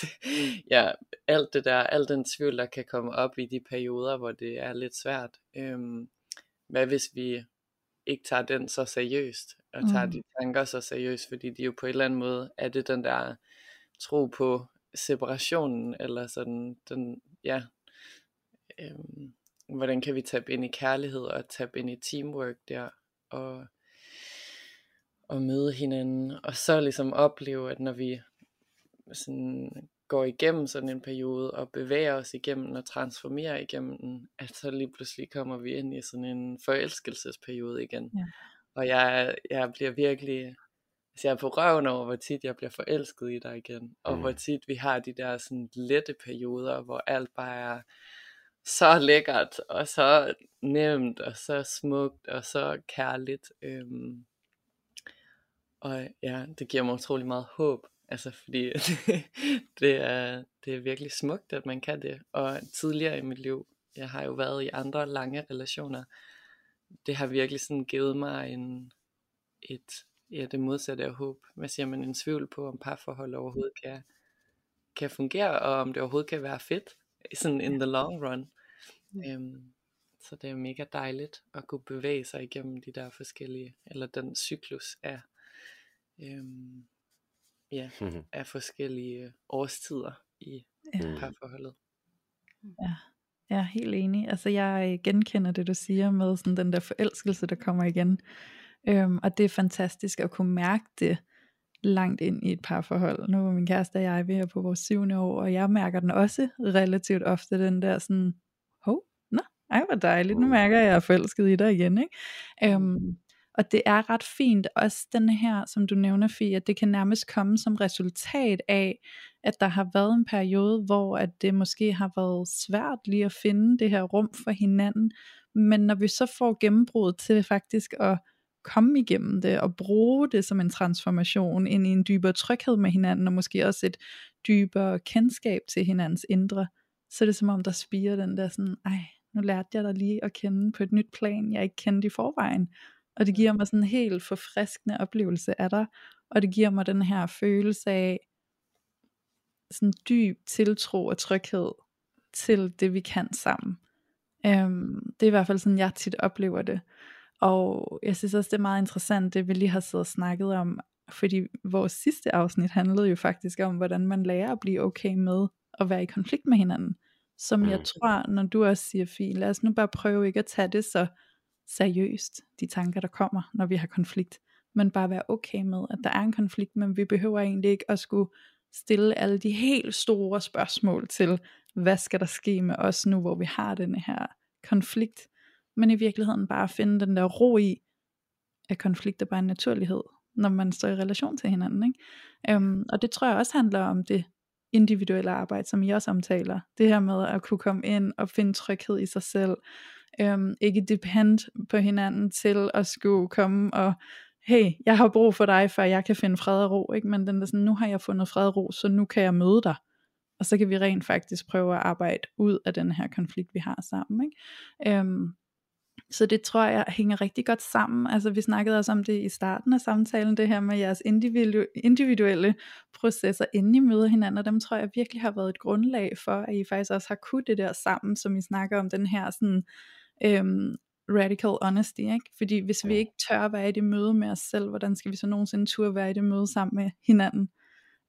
Speaker 3: ja, alt det der, al den tvivl, der kan komme op i de perioder, hvor det er lidt svært. Øhm, hvad hvis vi ikke tager den så seriøst, og tager mm. de tanker så seriøst, fordi de jo på en eller anden måde, er det den der tro på, separationen, eller sådan, den, ja, øhm, hvordan kan vi tabe ind i kærlighed, og tabe ind i teamwork der, og, og møde hinanden, og så ligesom opleve, at når vi sådan går igennem sådan en periode og bevæger os igennem og transformerer igennem den, at så lige pludselig kommer vi ind i sådan en forelskelsesperiode igen.
Speaker 2: Ja.
Speaker 3: Og jeg, jeg bliver virkelig, altså jeg er på røven over, hvor tit jeg bliver forelsket i dig igen, og
Speaker 4: Mm.
Speaker 3: hvor tit vi har de der sådan lette perioder, hvor alt bare er så lækkert, og så nemt, og så smukt, og så kærligt. Øhm, og ja, det giver mig utrolig meget håb. Altså fordi det, er, det er virkelig smukt, at man kan det. Og tidligere i mit liv, jeg har jo været i andre lange relationer, det har virkelig sådan givet mig en, et, ja, det modsatte af håb. Hvad siger man, en tvivl på, om parforhold overhovedet kan, kan fungere, og om det overhovedet kan være fedt, sådan in the long run. Øhm, så det er mega dejligt at kunne bevæge sig igennem de der forskellige, eller den cyklus af, øhm, ja, af forskellige årstider i
Speaker 2: Ja.
Speaker 3: parforholdet.
Speaker 2: Jeg er helt enig. Altså jeg genkender det, du siger med sådan den der forelskelse, der kommer igen. Øhm, og det er fantastisk at kunne mærke det langt ind i et parforhold. Nu er min kæreste og jeg ved at på vores syvende år, og jeg mærker den også relativt ofte, den der sådan, hov, nå, ej hvor dejligt, nu mærker jeg, at jeg er forelsket i dig igen. Ikke? Øhm, og det er ret fint, også den her, som du nævner, Fie, at det kan nærmest komme som resultat af, at der har været en periode, hvor at det måske har været svært lige at finde det her rum for hinanden, men når vi så får gennembruddet til faktisk at komme igennem det og bruge det som en transformation ind i en dybere tryghed med hinanden, og måske også et dybere kendskab til hinandens indre, så er det som om der spiger den der sådan, ej, nu lærte jeg dig lige at kende på et nyt plan, jeg ikke kendte i forvejen, og det giver mig sådan en helt forfriskende oplevelse af dig, og det giver mig den her følelse af sådan dyb tiltro og tryghed til det vi kan sammen. Øhm, det er i hvert fald sådan jeg tit oplever det. Og jeg synes også det er meget interessant det vi lige har siddet og snakket om, fordi vores sidste afsnit handlede jo faktisk om hvordan man lærer at blive okay med at være i konflikt med hinanden. Som jeg
Speaker 4: Mm.
Speaker 2: tror, når du også siger, Fie, lad os nu bare prøve ikke at tage det så seriøst, de tanker der kommer, når vi har konflikt, men bare være okay med, at der er en konflikt, men vi behøver egentlig ikke at skulle stille alle de helt store spørgsmål til, hvad skal der ske med os nu, hvor vi har denne her konflikt, men i virkeligheden bare finde den der ro i, at konflikt er bare en naturlighed, når man står i relation til hinanden. Ikke? Øhm, og det tror jeg også handler om det individuelle arbejde, som I også omtaler. Det her med at kunne komme ind og finde tryghed i sig selv. Øhm, ikke depend på hinanden til at skulle komme og hey, jeg har brug for dig, før jeg kan finde fred og ro, ikke? men den der sådan, nu har jeg fundet fred og ro, så nu kan jeg møde dig, og så kan vi rent faktisk prøve at arbejde ud af den her konflikt, vi har sammen. Ikke? Øhm, så det tror jeg hænger rigtig godt sammen. Altså vi snakkede også om det i starten af samtalen, det her med jeres individu- individuelle processer, inden I møder hinanden, og dem tror jeg virkelig har været et grundlag for, at I faktisk også har kunnet det der sammen, som I snakker om den her sådan, øhm, radical honesty, ikke? Fordi hvis vi ikke tør være i det møde med os selv, hvordan skal vi så nogensinde turde være i det møde sammen med hinanden?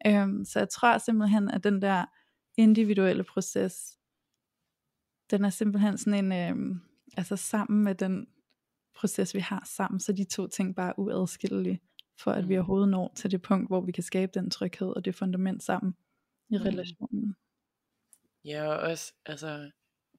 Speaker 2: Øhm, så jeg tror simpelthen, at den der individuelle proces, den er simpelthen sådan en, øhm, altså sammen med den proces, vi har sammen, så de to ting bare er uadskillelige, for at vi
Speaker 3: Mm.
Speaker 2: overhovedet når til det punkt, hvor vi kan skabe den tryghed og det fundament sammen i
Speaker 3: Mm.
Speaker 2: relationen.
Speaker 3: Ja, og også, altså,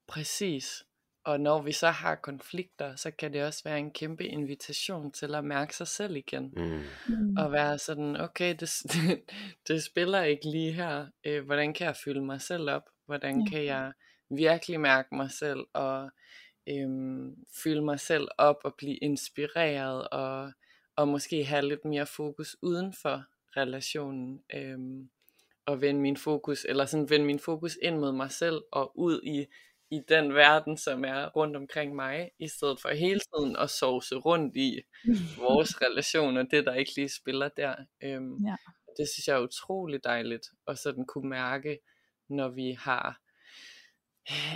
Speaker 3: præcis. Og når vi så har konflikter, så kan det også være en kæmpe invitation til at mærke sig selv igen.
Speaker 4: Mm.
Speaker 2: Mm.
Speaker 3: Og være sådan, okay, det, det, det spiller ikke lige her. Øh, hvordan kan jeg fylde mig selv op? Hvordan
Speaker 2: Ja.
Speaker 3: kan jeg virkelig mærke mig selv og øhm, fylde mig selv op og blive inspireret og, og måske have lidt mere fokus uden for relationen. Øhm, og vende min fokus, eller sådan vende min fokus ind mod mig selv og ud i, i den verden, som er rundt omkring mig, i stedet for hele tiden at sovse rundt i vores relation, og det der ikke lige spiller der. Øhm,
Speaker 2: Ja.
Speaker 3: Det synes jeg er utrolig dejligt, og sådan kunne mærke, når vi har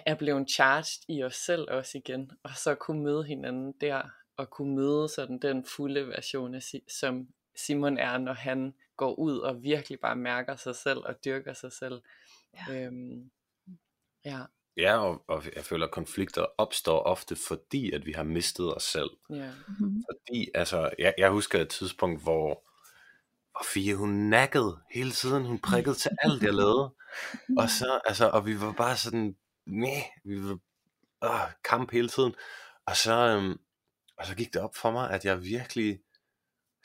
Speaker 3: er blevet charged i os selv også igen, og så kunne møde hinanden der, og kunne møde sådan den fulde version af, som Simon er, når han går ud og virkelig bare mærker sig selv og dyrker sig selv.
Speaker 2: Ja.
Speaker 3: Øhm, ja,
Speaker 4: Ja, og, og jeg føler, at konflikter opstår ofte, fordi at vi har mistet os selv.
Speaker 3: ja,
Speaker 2: Mhm.
Speaker 4: Fordi, altså, jeg, jeg husker et tidspunkt, hvor, og Fie, hun nakkede hele tiden, hun prikkede til alt, jeg lavede. Og så, altså, og vi var bare sådan, nej, vi var øh, kamp hele tiden. Og så, øhm, og så gik det op for mig, at jeg virkelig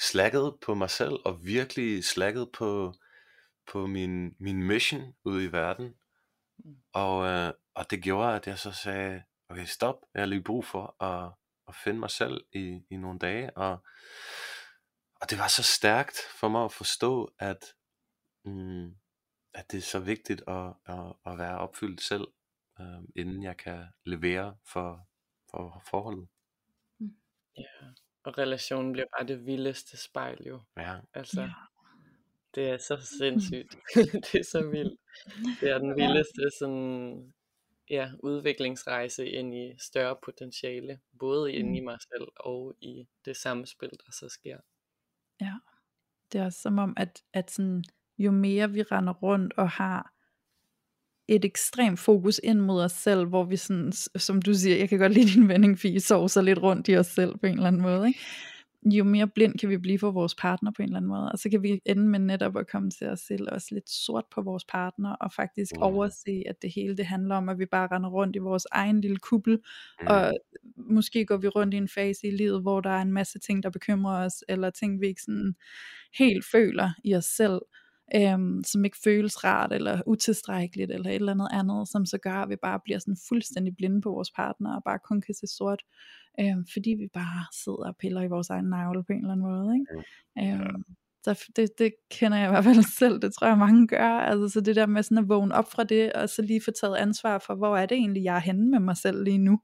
Speaker 4: slækkede på mig selv, og virkelig slækkede på, på min, min mission ude i verden. Og, øh, og det gjorde, at jeg så sagde, okay, stop, jeg har lige brug for at, at finde mig selv i, i nogle dage. Og, og det var så stærkt for mig at forstå, at, mm, at det er så vigtigt at, at, at være opfyldt selv, øh, inden jeg kan levere for, for forholdet.
Speaker 3: Ja, og relationen bliver bare det vildeste spejl jo.
Speaker 4: Ja.
Speaker 3: Altså,
Speaker 2: Ja.
Speaker 3: det er så sindssygt. det er så vildt. Det er den vildeste sådan, ja, udviklingsrejse ind i større potentiale, både inde i mig selv og i det samspil, der så sker.
Speaker 2: Ja, det er også som om, at, at sådan, jo mere vi render rundt og har et ekstremt fokus ind mod os selv, hvor vi sådan, som du siger, jeg kan godt lide din vending, Fie, sovser lidt rundt i os selv på en eller anden måde, ikke? jo mere blind kan vi blive for vores partner på en eller anden måde, og så kan vi ende med netop at komme til os selv også lidt sort på vores partner, og faktisk
Speaker 4: Mm.
Speaker 2: overse, at det hele det handler om, at vi bare render rundt i vores egen lille kuppel,
Speaker 4: Mm.
Speaker 2: og måske går vi rundt i en fase i livet, hvor der er en masse ting, der bekymrer os, eller ting, vi ikke sådan helt føler i os selv, øhm, som ikke føles rart, eller utilstrækkeligt, eller et eller andet andet, som så gør, at vi bare bliver sådan fuldstændig blinde på vores partner, og bare kun kan se sort, øhm, fordi vi bare sidder og piller i vores egen navle på en eller anden måde. Ikke? Øhm, så det, det kender jeg i hvert fald selv, det tror jeg mange gør, altså så det der med sådan at vågne op fra det, og så lige få taget ansvar for, hvor er det egentlig, jeg er henne med mig selv lige nu.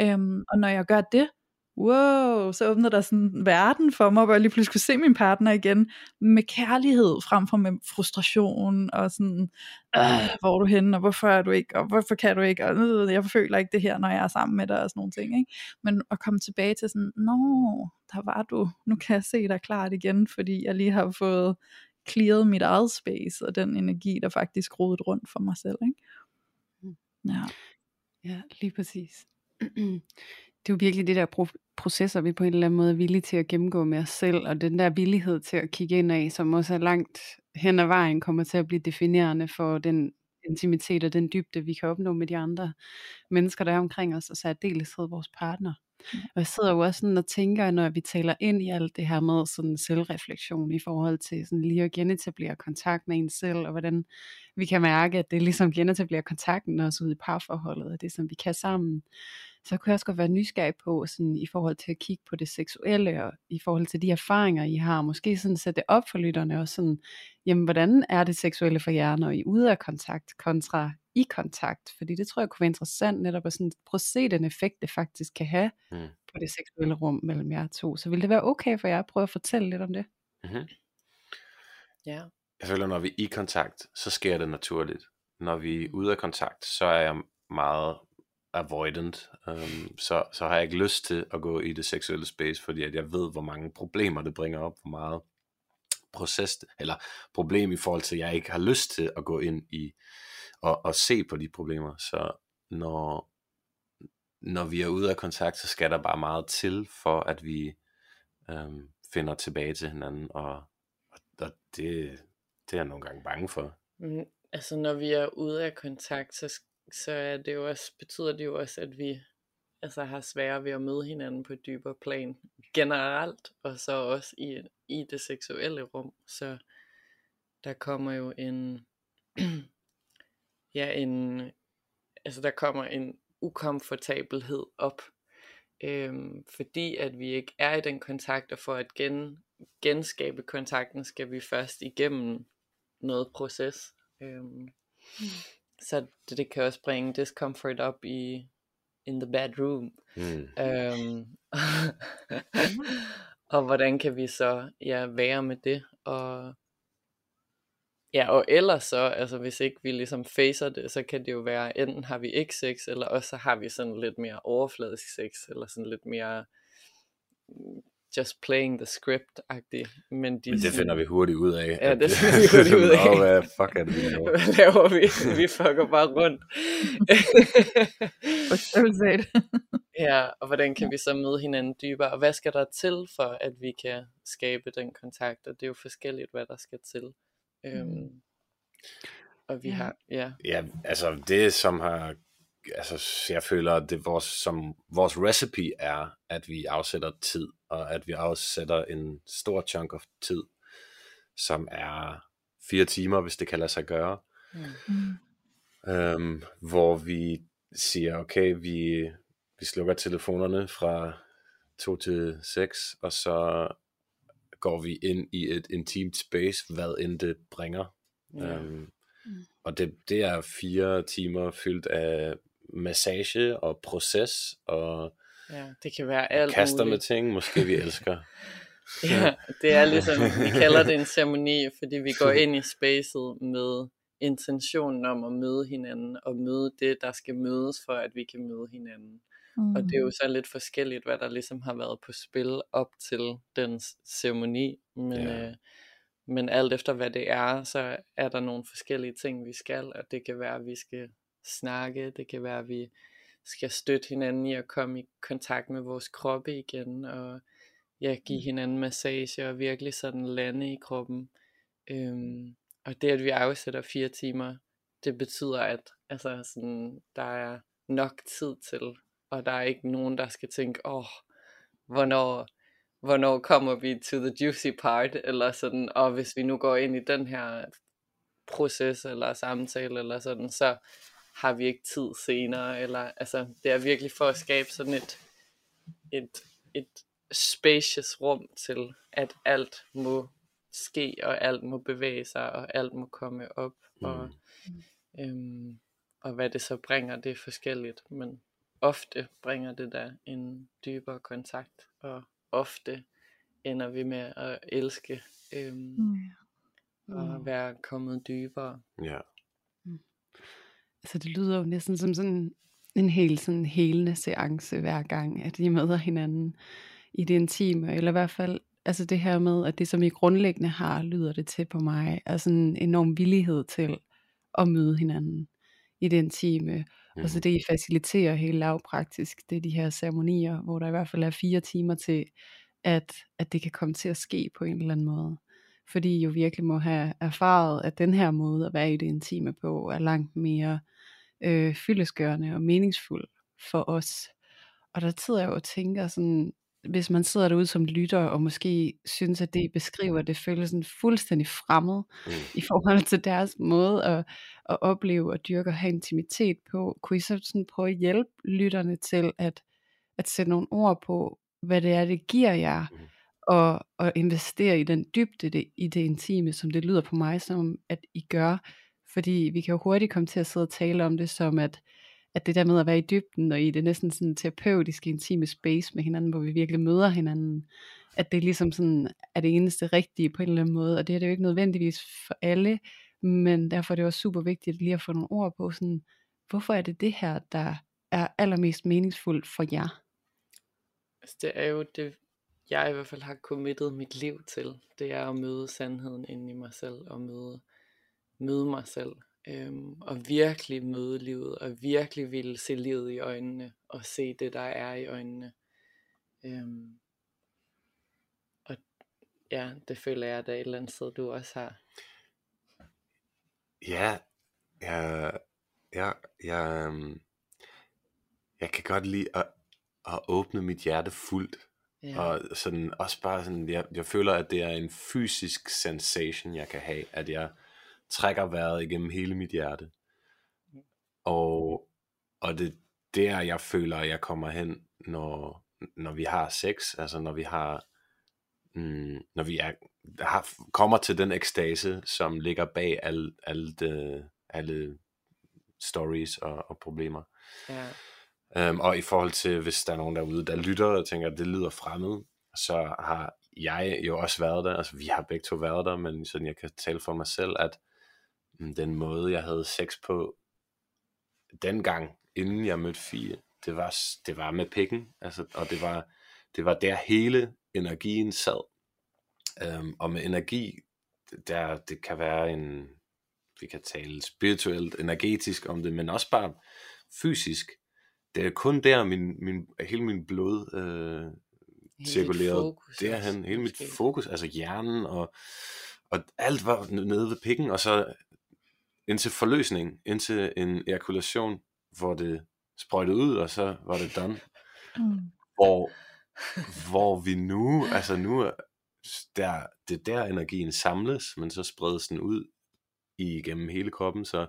Speaker 2: Øhm, og når jeg gør det, wow, så åbner der sådan en verden for mig, hvor jeg lige pludselig kunne se min partner igen, med kærlighed frem for med frustration, og sådan, øh, hvor er du henne, og hvorfor er du ikke, og hvorfor kan du ikke, og øh, jeg føler ikke det her, når jeg er sammen med dig, og sådan nogle ting, ikke? Men at komme tilbage til sådan, nå, der var du, nu kan jeg se dig klart igen, fordi jeg lige har fået clearet mit eget space, og den energi, der faktisk rodet rundt for mig selv, ikke? Ja.
Speaker 1: Ja, lige præcis. Det er jo virkelig det der pro- processer, vi på en eller anden måde er villige til at gennemgå med os selv, og den der villighed til at kigge ind af, som også er langt hen ad vejen, kommer til at blive definerende for den intimitet og den dybde, vi kan opnå med de andre mennesker, der er omkring os, og særdeleshed vores partner. Og jeg sidder jo også sådan og tænker, når vi taler ind i alt det her med sådan selvreflektion i forhold til sådan lige at genetablere kontakt med en selv, og hvordan vi kan mærke, at det ligesom genetablerer kontakten også ude i parforholdet, og det som vi kan sammen. Så kunne jeg også godt være nysgerrig på, sådan, i forhold til at kigge på det seksuelle, og i forhold til de erfaringer, I har, måske sådan sætte det op for lytterne, og sådan, jamen, hvordan er det seksuelle for jer, når I er ude af kontakt, kontra i kontakt? Fordi det tror jeg kunne være interessant netop at sådan, prøve at se den effekt, det faktisk kan have
Speaker 4: Mm.
Speaker 1: på det seksuelle rum mellem jer to. Så vil det være okay for jer at prøve at fortælle lidt om det?
Speaker 4: Mm-hmm.
Speaker 3: Ja.
Speaker 4: Jeg føler, når vi er i kontakt, så sker det naturligt. Når vi er ude af kontakt, så er jeg meget avoidant. Um, så, så har jeg ikke lyst til at gå i det seksuelle space, fordi at jeg ved, hvor mange problemer det bringer op, hvor meget proces, eller problem i forhold til, at jeg ikke har lyst til at gå ind i og, og se på de problemer. Så når, når vi er ude af kontakt, så skal der bare meget til, for at vi øhm, finder tilbage til hinanden, og, og, og det, det er jeg nogle gange bange for.
Speaker 3: Mm, altså når vi er ude af kontakt, så, så er det jo også, betyder det jo også, at vi altså, har sværere ved at møde hinanden på et dybere plan generelt, og så også i, i det seksuelle rum. Så der kommer jo en, ja, en, altså der kommer en ukomfortabelhed op, øhm, fordi at vi ikke er i den kontakt, og for at gen, genskabe kontakten, skal vi først igennem noget proces. Øhm. Mm. Så det, det kan også bringe discomfort op i in the bedroom.
Speaker 4: Mm.
Speaker 3: Øhm, og hvordan kan vi så ja, være med det? Og ja, og ellers så, altså hvis ikke vi ligesom facer det, så kan det jo være, enten har vi ikke sex, eller også så har vi sådan lidt mere overfladisk sex, eller sådan lidt mere just playing the script-agtigt. Men, de
Speaker 4: Men det finder vi hurtigt ud af.
Speaker 3: Ja, det finder vi hurtigt ud af.
Speaker 4: Nå, hvad fuck er det, vi laver?
Speaker 3: Hvad laver vi? Vi fucker bare rundt. Ja, og hvordan kan vi så møde hinanden dybere, og hvad skal der til for, at vi kan skabe den kontakt, og det er jo forskelligt, hvad der skal til. Øhm,
Speaker 1: Mm.
Speaker 3: og vi har, ja,
Speaker 4: Ja, altså det som har, altså jeg føler, at det vores, som vores recipe er, at vi afsætter tid, og at vi afsætter en stor chunk of tid, som er fire timer, hvis det kan lade sig gøre,
Speaker 3: mm.
Speaker 4: Øhm, hvor vi siger, okay, vi, vi slukker telefonerne fra 2 til 6, og så går vi ind i et intimt space, hvad end det bringer.
Speaker 3: ja.
Speaker 4: Øhm,
Speaker 1: Mm.
Speaker 4: og det, det er fire timer fyldt af massage og proces og
Speaker 3: ja, det kan være alt
Speaker 4: kaster med
Speaker 3: muligt.
Speaker 4: ting, måske vi elsker.
Speaker 3: Ja, det er ligesom, vi kalder det en ceremoni, fordi vi går ind i spacet med intentionen om at møde hinanden, og møde det, der skal mødes for, at vi kan møde hinanden.
Speaker 2: Mm.
Speaker 3: Og det er jo så lidt forskelligt, hvad der ligesom har været på spil op til den ceremoni. Men,
Speaker 4: Ja.
Speaker 3: øh, men alt efter hvad det er, så er der nogle forskellige ting, vi skal. Og det kan være, at vi skal snakke. Det kan være, at vi skal støtte hinanden i at komme i kontakt med vores kroppe igen. Og ja, give hinanden massage og virkelig sådan lande i kroppen. Øhm, og det, at vi afsætter fire timer, det betyder, at altså, sådan, der er nok tid til, og der er ikke nogen, der skal tænke, åh, oh, hvornår, hvornår kommer vi to the juicy part, eller sådan, og hvis vi nu går ind i den her proces, eller samtale, eller sådan, så har vi ikke tid senere, eller, altså, det er virkelig for at skabe sådan et, et, et spacious rum til, at alt må ske, og alt må bevæge sig, og alt må komme op, og, øhm, og hvad det så bringer, det er forskelligt, men ofte bringer det da en dybere kontakt, og ofte ender vi med at elske, øhm,
Speaker 2: Mm.
Speaker 3: og være kommet dybere.
Speaker 4: Ja.
Speaker 1: Altså det lyder jo næsten som sådan en helt sådan helende seance hver gang, at I møder hinanden i det intime, eller i hvert fald altså det her med, at det som I grundlæggende har, lyder det til på mig, er sådan en enorm villighed til at møde hinanden i det intime, mm. og så
Speaker 4: Mhm.
Speaker 1: det I faciliterer helt lavpraktisk, det er de her ceremonier, hvor der i hvert fald er fire timer til, at, at det kan komme til at ske på en eller anden måde. Fordi I jo virkelig må have erfaret, at den her måde at være i det intime på, er langt mere øh, fyldesgørende og meningsfuld for os. Og der sidder jeg jo og tænker sådan, hvis man sidder derude som lytter, og måske synes, at det beskriver, det føles sådan fuldstændig fremmed
Speaker 4: Mm.
Speaker 1: i forhold til deres måde at, at opleve og dyrke og have intimitet på. Kunne I så sådan prøve at hjælpe lytterne til at, at sætte nogle ord på, hvad det er, det giver jer,
Speaker 4: Mhm
Speaker 1: og, og investere i den dybde det, i det intime, som det lyder på mig, som at I gør. Fordi vi kan jo hurtigt komme til at sidde og tale om det som, at, at det der med at være i dybden, og i det næsten sådan terapeutiske, intime space med hinanden, hvor vi virkelig møder hinanden, at det ligesom sådan er det eneste rigtige på en eller anden måde, og det er det jo ikke nødvendigvis for alle, men derfor er det også super vigtigt lige at få nogle ord på, sådan, hvorfor er det det her, der er allermest meningsfuldt for jer?
Speaker 3: Altså, det er jo det, jeg i hvert fald har committet mit liv til. Det er at møde sandheden inde i mig selv, og møde, møde mig selv. Øhm, og virkelig møde livet, og virkelig ville se livet i øjnene, og se det, der er i øjnene. Øhm, og ja, det føler jeg, at der er et eller andet sted, du også har.
Speaker 4: Ja, jeg, jeg, jeg, øhm, jeg kan godt lide at, at åbne mit hjerte fuldt.
Speaker 3: Ja,
Speaker 4: Og sådan, også bare sådan, jeg, jeg føler, at det er en fysisk sensation, jeg kan have, at jeg trækker vejret igennem hele mit hjerte. Og, og det er der, jeg føler, at jeg kommer hen, når, når vi har sex, altså når vi har, mm, når vi er, har, kommer til den ekstase, som ligger bag alle, alle, de, alle stories og, og problemer.
Speaker 3: ja,
Speaker 4: Um, og i forhold til, hvis der er nogen derude, der lytter og tænker, at det lyder fremmed, så har jeg jo også været der, altså vi har begge to været der, men sådan jeg kan tale for mig selv, at mm, den måde, jeg havde sex på dengang, inden jeg mødte Fie, det var, det var med pikken, altså, og det var, det var der hele energien sad. Um, og med energi, der, det kan være en, vi kan tale spirituelt, energetisk om det, men også bare fysisk, det er kun der, min, min, hele min blod øh, cirkulerede derhen. Hele mit fokus, altså hjernen og, og alt var nede ved pikken, og så indtil forløsning, indtil en ejakulation, hvor det sprøjtede ud, og så var det done. Mm. Hvor, hvor vi nu, altså nu, der, det er der energien samles, men så spredes den ud igennem hele kroppen, så,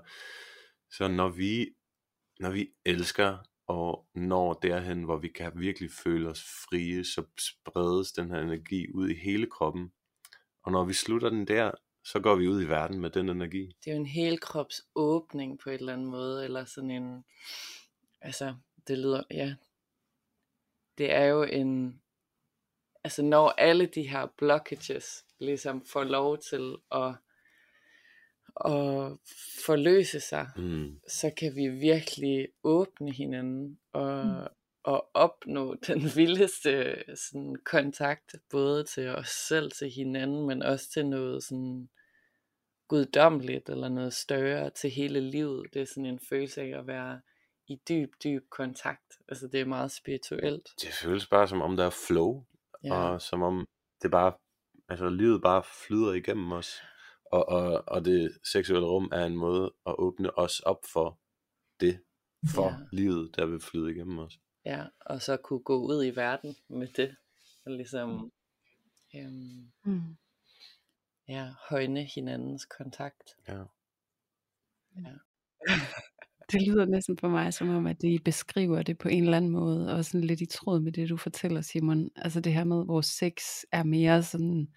Speaker 4: så når vi, når vi elsker og når derhen, hvor vi kan virkelig føle os frie, så spredes den her energi ud i hele kroppen. Og når vi slutter den der, så går vi ud i verden med den energi.
Speaker 3: Det er jo en hel krops åbning på et eller andet måde, eller sådan en, altså det lyder, ja, det er jo en, altså når alle de her blockages ligesom får lov til at, at forløse sig, mm. så kan vi virkelig åbne hinanden og, mm. og opnå den vildeste sådan, kontakt, både til os selv, til hinanden, men også til noget sådan guddommeligt eller noget større til hele livet. Det er sådan en følelse af at være i dyb, dyb kontakt. Altså det er meget spirituelt.
Speaker 4: Det føles bare som om der er flow, ja. og som om det bare, altså livet bare flyder igennem os. Og, og, og det seksuelle rum er en måde at åbne os op for det, for ja. livet, der vil flyde igennem os.
Speaker 3: Ja, og så kunne gå ud i verden med det, og ligesom øhm, mm. ja, højne hinandens kontakt.
Speaker 4: Ja.
Speaker 1: ja. Det lyder næsten for mig som om, at de beskriver det på en eller anden måde, og sådan lidt i tråd med det, du fortæller, Simon. Altså det her med, vores sex er mere sådan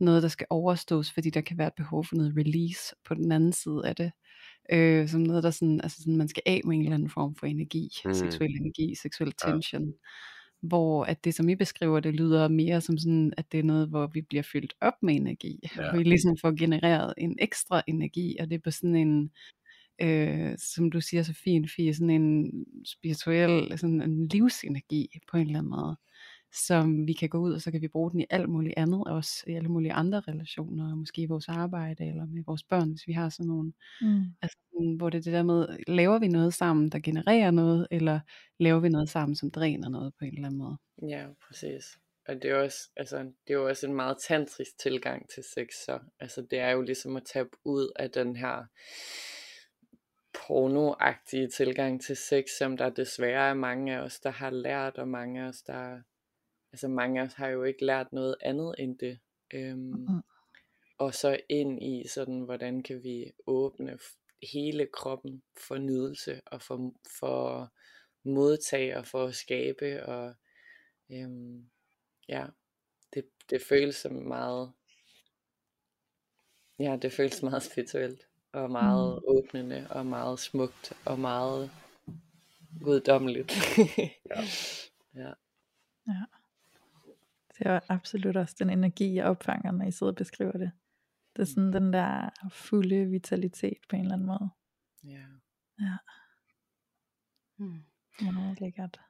Speaker 1: noget, der skal overstås, fordi der kan være et behov for noget release på den anden side af det. Øh, som noget, der sådan, altså sådan, man skal af med en eller anden form for energi, mm. seksuel energi, seksuel tension. Ja. Hvor at det, som I beskriver, det lyder mere som sådan, at det er noget, hvor vi bliver fyldt op med energi. Ja. Og vi ligesom får genereret en ekstra energi, og det er på sådan en øh, som du siger så fint, Fie, sådan en spirituel, sådan en livsenergi på en eller anden måde, som vi kan gå ud, og så kan vi bruge den i alt muligt andet, også i alle mulige andre relationer, måske i vores arbejde, eller med vores børn, hvis vi har sådan nogle, mm. altså, hvor det er det der med, laver vi noget sammen, der genererer noget, eller laver vi noget sammen, som dræner noget på en eller anden måde.
Speaker 3: Ja, præcis. Og det er også, altså, det er jo også en meget tantrisk tilgang til sex, så altså, det er jo ligesom at tabe ud af den her pornoagtige tilgang til sex, som der desværre er mange af os, der har lært, og mange af os, der, altså mange af os har jo ikke lært noget andet end det. Øhm, mm-hmm. Og så ind i sådan, hvordan kan vi åbne hele kroppen for nydelse, og for, for modtage, og for at skabe, og øhm, ja, det, det føles som meget, ja, det føles meget spirituelt og meget mm. åbnende, og meget smukt, og meget guddommeligt. ja. ja.
Speaker 2: ja. Det er absolut også den energi, jeg opfanger, når I sidder og beskriver det. Det er sådan den der fulde vitalitet på en eller anden måde.
Speaker 3: Ja.
Speaker 2: Ja. Mm. Meget lækkert.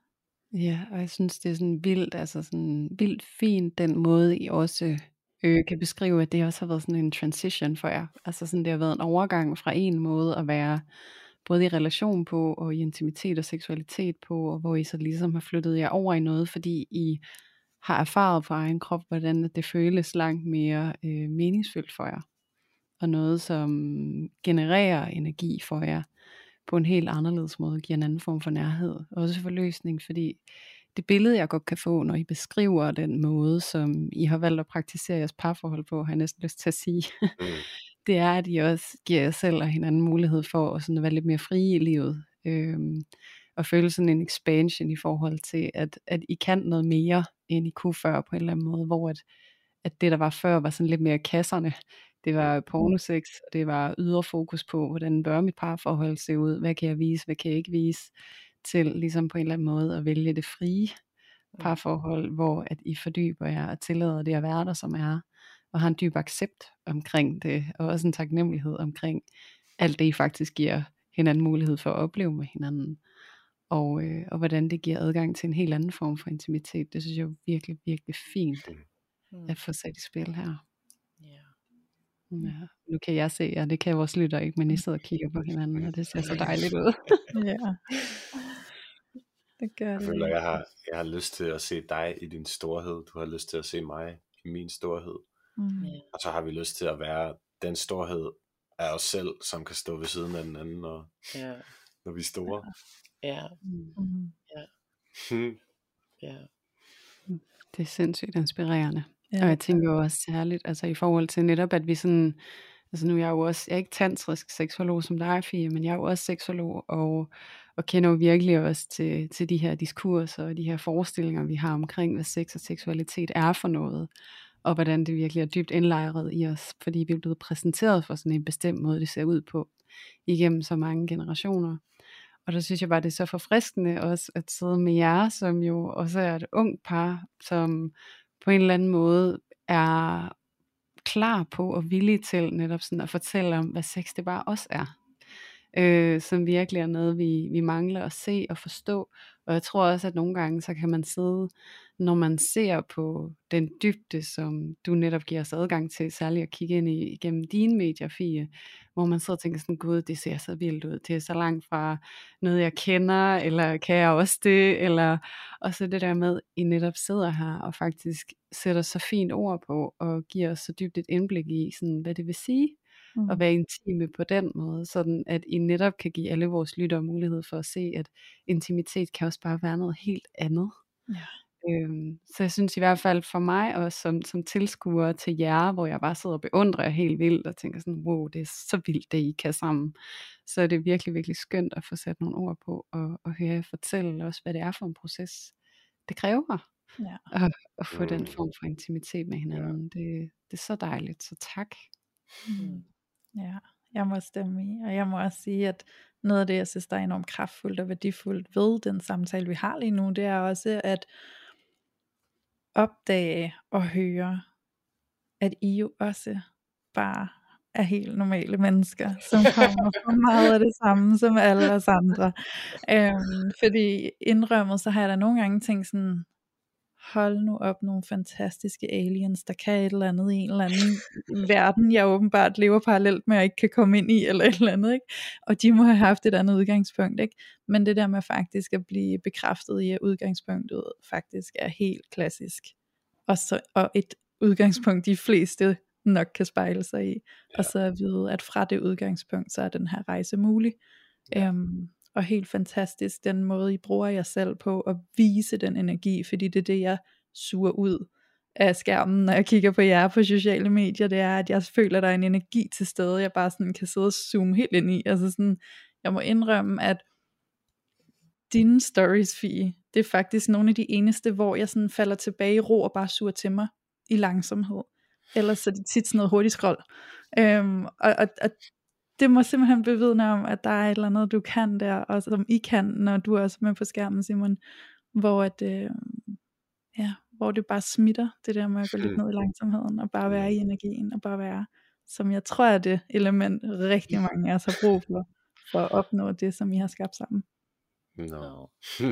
Speaker 1: Ja, og jeg synes, det er sådan vildt, altså sådan vildt fint, den måde I også øh, kan beskrive, at det også har været sådan en transition for jer. Altså sådan, det har været en overgang fra en måde at være både i relation på, og i intimitet og seksualitet på, og hvor I så ligesom har flyttet jer over i noget, fordi I har erfaret på egen krop, hvordan det føles langt mere øh, meningsfyldt for jer. Og noget, som genererer energi for jer på en helt anderledes måde, giver en anden form for nærhed. Også for løsning, fordi det billede, jeg godt kan få, når I beskriver den måde, som I har valgt at praktisere jeres parforhold på, har jeg næsten lyst til at sige, mm. det er, at I også giver jer selv og hinanden mulighed for at, sådan at være lidt mere frie i livet. Øhm, og føle sådan en expansion i forhold til, at, at I kan noget mere, end I kunne før på en eller anden måde, hvor at, at det, der var før, var sådan lidt mere kasserne. Det var pornosex, og det var ydre fokus på, hvordan bør mit parforhold se ud, hvad kan jeg vise, hvad kan jeg ikke vise til ligesom på en eller anden måde at vælge det frie parforhold, hvor at I fordyber jer og tillader det at være der, som er, og har en dyb accept omkring det, og også en taknemmelighed omkring alt det, I faktisk giver hinanden mulighed for at opleve med hinanden, og, øh, og hvordan det giver adgang til en helt anden form for intimitet. Det synes jeg er virkelig, virkelig fint mm. at få sat i spil her. Ja, nu kan jeg se, og det kan vores lytter ikke, men I sidder og kigger på hinanden, og det ser så dejligt ud.
Speaker 2: ja. det gør
Speaker 4: Jeg
Speaker 2: det.
Speaker 4: føler, jeg har, jeg har lyst til at se dig i din storhed. Du har lyst til at se mig i min storhed.
Speaker 2: Mm.
Speaker 3: Ja.
Speaker 4: Og så har vi lyst til at være den storhed af os selv, som kan stå ved siden af den anden, når,
Speaker 3: Ja,
Speaker 4: når vi er store.
Speaker 3: ja,
Speaker 2: Mm.
Speaker 4: Hmm.
Speaker 3: ja.
Speaker 1: Det er sindssygt inspirerende.
Speaker 2: Ja,
Speaker 1: Og jeg tænker jo også særligt, altså i forhold til netop, at vi sådan, altså nu er jeg jo også, jeg er ikke tantrisk seksolog som dig, Fie, men jeg er jo også seksolog, og, og kender jo virkelig også til, til de her diskurser og de her forestillinger, vi har omkring, hvad sex og seksualitet er for noget, og hvordan det virkelig er dybt indlejret i os, fordi vi er blevet præsenteret for sådan en bestemt måde, det ser ud på, igennem så mange generationer. Og der synes jeg bare, det er så forfriskende også at sidde med jer, som jo også er et ungt par, som på en eller anden måde er klar på og villig til netop sådan at fortælle om, hvad sex det bare også er. Øh, som virkelig er noget, vi, vi mangler at se og forstå. Og jeg tror også, at nogle gange, så kan man sidde, når man ser på den dybde, som du netop giver os adgang til, særligt at kigge ind i igennem dine medier, Fie, hvor man sidder og tænker sådan, gud, det ser så vildt ud, det er så langt fra noget, jeg kender, eller kan jeg også det, eller, og så det der med, I netop sidder her, og faktisk sætter så fint ord på, og giver os så dybt et indblik i, sådan, hvad det vil sige,
Speaker 2: Mm.
Speaker 1: at være intime på den måde, sådan at I netop kan give alle vores lyttere mulighed for at se, at intimitet kan også bare være noget helt andet.
Speaker 2: Ja.
Speaker 1: Øhm, så jeg synes i hvert fald for mig også som, som tilskuer til jer, hvor jeg bare sidder og beundrer helt vildt og tænker sådan, wow, det er så vildt det I kan sammen. Så er det virkelig, virkelig skønt at få sat nogle ord på og, og høre jer fortælle også, hvad det er for en proces, det kræver
Speaker 2: Ja.
Speaker 1: at, at få den
Speaker 4: Mm.
Speaker 1: form for intimitet med hinanden. Det, det er så dejligt, så tak.
Speaker 2: Mm. Ja, jeg må stemme i, og jeg må også sige, at noget af det, jeg synes, der er enormt kraftfuldt og værdifuldt ved den samtale, vi har lige nu, det er også at opdage og høre, at I jo også bare er helt normale mennesker, som kommer fra meget af det samme som alle os andre. Øhm, fordi indrømmet, så har jeg da nogle gange tænkt sådan, hold nu op nogle fantastiske aliens, der kan et eller andet i en eller anden verden, jeg åbenbart lever parallelt med, og ikke kan komme ind i, eller et eller andet, ikke? Og de må have haft et andet udgangspunkt, ikke? Men det der med faktisk at blive bekræftet i, at udgangspunktet faktisk er helt klassisk, og, så, og et udgangspunkt, de fleste nok kan spejle sig i, ja. og så at vide, at fra det udgangspunkt, så er den her rejse mulig. Ja. Øhm, og helt fantastisk den måde I bruger jer selv på at vise den energi, fordi det er det jeg suger ud af skærmen, når jeg kigger på jer på sociale medier, det er at jeg føler at der er en energi til stede, jeg bare sådan kan sidde og zoome helt ind i, altså sådan, jeg må indrømme at dine stories, Fie, det er faktisk nogle af de eneste, hvor jeg sådan falder tilbage i ro og bare suger til mig i langsomhed. Ellers så er det tit sådan noget hurtigt scroll. Øhm, og, og, og det må simpelthen bevidne om, at der er et eller andet, du kan der, og som I kan, når du er også med på skærmen, Simon, hvor, at, øh, ja, hvor det bare smitter, det der med at gå lidt ned i langsomheden, og bare være i energien, og bare være, som jeg tror er det element, rigtig mange af os har brug for, for at opnå det, som I har skabt sammen.
Speaker 4: Nå.
Speaker 3: Nå.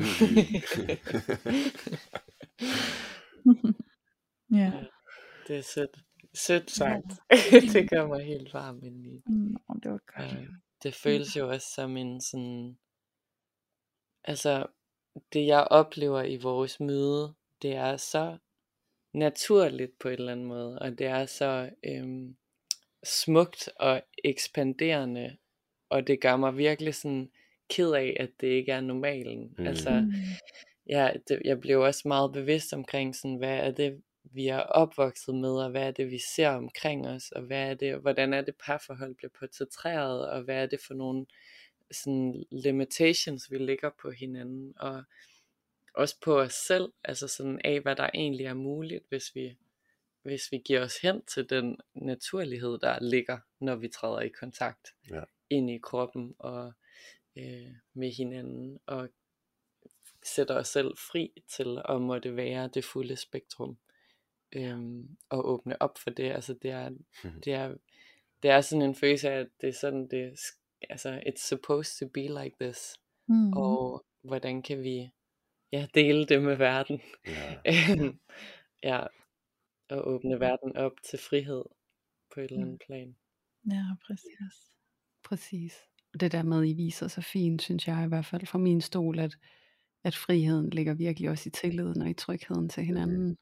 Speaker 2: ja.
Speaker 3: Det er sødt. Sødt sagt. det gør mig helt varm indeni.
Speaker 2: Nå, det var godt.
Speaker 3: Øh, det føles jo også som en sådan, altså det jeg oplever i vores møde, det er så naturligt på en eller anden måde, og det er så øhm, smukt og ekspanderende, og det gør mig virkelig sådan ked af, at det ikke er normalen.
Speaker 4: Mm.
Speaker 3: Altså,
Speaker 2: Mm.
Speaker 3: ja, det, jeg blev også meget bevidst omkring sådan, hvad er det, vi er opvokset med, og hvad er det, vi ser omkring os, og hvad er det, hvordan er det parforhold bliver portrætteret, og hvad er det for nogle sådan limitations, vi lægger på hinanden, og også på os selv, altså sådan af, hvad der egentlig er muligt, hvis vi, hvis vi giver os hen til den naturlighed, der ligger, når vi træder i kontakt
Speaker 4: Ja.
Speaker 3: ind i kroppen og øh, med hinanden, og sætter os selv fri til at måtte være det fulde spektrum øhm, og åbne op for det. Altså det er, det er, det er sådan en følelse af, at det er sådan, det altså, it's supposed to be like this.
Speaker 2: Mm.
Speaker 3: Og hvordan kan vi ja, dele det med verden? Øhm, ja, og åbne verden op til frihed på et eller andet plan.
Speaker 2: Ja, præcis.
Speaker 1: Præcis. Og det der med, I viser så fint, synes jeg i hvert fald fra min stol, at, at friheden ligger virkelig også i tilliden og i trygheden til hinanden.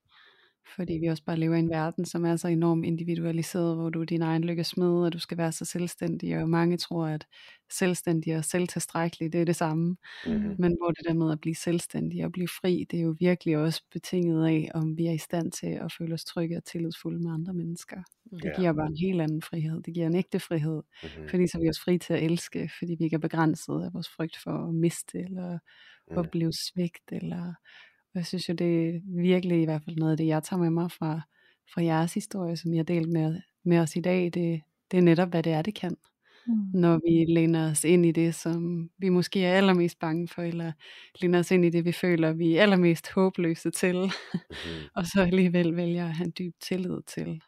Speaker 1: Fordi vi også bare lever i en verden, som er så enormt individualiseret, hvor du er din egen lykke smed, og du skal være så selvstændig, og mange tror, at selvstændig og selvtilstrækkelig, det er det samme.
Speaker 4: Mm-hmm.
Speaker 1: Men hvor det der med at blive selvstændig og blive fri, det er jo virkelig også betinget af, om vi er i stand til at føle os trygge og tillidsfulde med andre mennesker. Det
Speaker 4: Ja.
Speaker 1: giver bare en helt anden frihed. Det giver en ægte frihed,
Speaker 4: Mm-hmm.
Speaker 1: fordi så er vi også fri til at elske, fordi vi ikke er begrænset af vores frygt for at miste, eller
Speaker 4: Mm.
Speaker 1: opleve svigt, eller jeg synes jo, det er virkelig i hvert fald noget af det, jeg tager med mig fra, fra jeres historie, som jeg har delt med, med os i dag. Det, det er netop, hvad det er, det kan.
Speaker 2: Mm.
Speaker 1: Når vi læner os ind i det, som vi måske er allermest bange for, eller læner os ind i det, vi føler, vi er allermest håbløse til,
Speaker 4: Mm-hmm.
Speaker 1: og så alligevel vælger at have en dyb tillid til,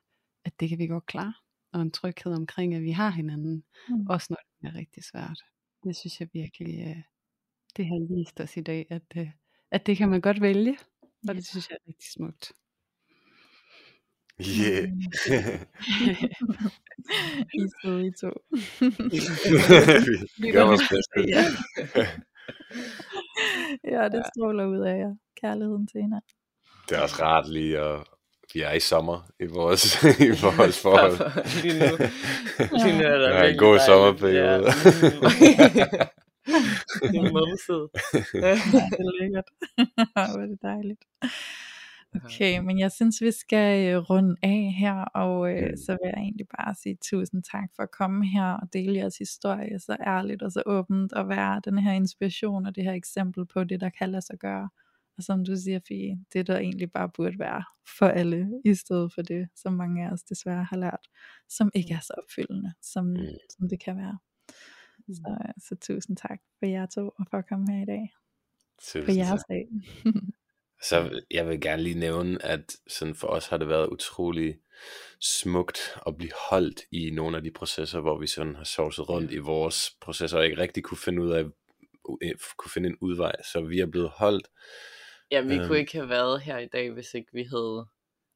Speaker 1: at det kan vi godt klare, og en tryghed omkring, at vi har hinanden,
Speaker 2: Mm.
Speaker 1: også når det er rigtig svært. Det synes jeg virkelig, øh, det har vist os i dag, at, øh, at det kan man godt vælge, og
Speaker 2: Ja.
Speaker 1: det synes jeg er rigtig smukt.
Speaker 4: Yeah.
Speaker 2: I er søde, I to.
Speaker 4: vi gør vores bedste.
Speaker 2: Ja. ja, det stråler ud af jer. Kærligheden til hinanden.
Speaker 4: Det er også rart lige at vi er i sommer i vores, i vores forhold.
Speaker 3: lige nu. Lige nu er der
Speaker 4: Ja, en god sommerperiode.
Speaker 3: Ja. Det er mumset.
Speaker 2: Det er lækkert. Hvor er det dejligt. Okay, men jeg synes, vi skal øh, runde af her, og øh,
Speaker 4: Mm.
Speaker 2: så vil jeg egentlig bare sige tusind tak for at komme her og dele jeres historie så ærligt og så åbent, og være den her inspiration og det her eksempel på det, der kan lade sig gøre. Og som du siger, Fie, det der egentlig bare burde være for alle, i stedet for det, som mange af os desværre har lært, som ikke er så opfyldende, som,
Speaker 4: Mm.
Speaker 2: som det kan være. Så, så tusind tak for jer to, og for at komme her i dag.
Speaker 4: Tusind
Speaker 2: jeres
Speaker 4: tak.
Speaker 2: dag.
Speaker 4: Så jeg vil gerne lige nævne, at sådan for os har det været utrolig smukt at blive holdt i nogle af de processer, hvor vi sådan har sovset rundt i vores processer, og ikke rigtig kunne finde ud af, kunne finde en udvej. Så vi er blevet holdt.
Speaker 3: Ja, vi
Speaker 4: Øhm.
Speaker 3: kunne ikke have været her i dag, hvis ikke vi havde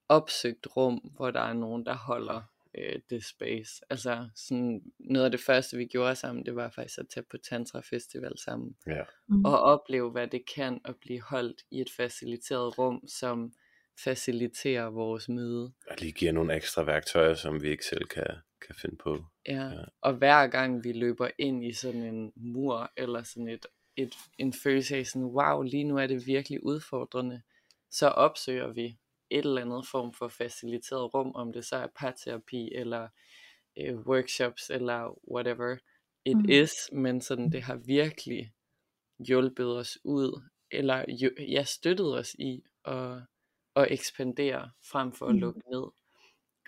Speaker 3: opsøgt rum, hvor der er nogen, der holder øh, det space. Altså sådan, noget af det første, vi gjorde sammen, det var faktisk at tage på Tantra Festival sammen.
Speaker 4: Ja.
Speaker 2: Mm.
Speaker 3: Og opleve, hvad det kan at blive holdt i et faciliteret rum, som faciliterer vores møde.
Speaker 4: Og lige giver nogle ekstra værktøjer, som vi ikke selv kan, kan finde på.
Speaker 3: Ja.
Speaker 4: Ja.
Speaker 3: Og hver gang vi løber ind i sådan en mur, eller sådan et, et, en følelse af sådan, wow, lige nu er det virkelig udfordrende, så opsøger vi et eller andet form for faciliteret rum, om det så er parterapi, eller øh, workshops, eller whatever it
Speaker 2: Mm.
Speaker 3: mm. is, men sådan, det har virkelig hjulpet os ud, eller jo, ja, støttet os i at, at ekspandere, frem for at
Speaker 2: Mm.
Speaker 3: lukke ned.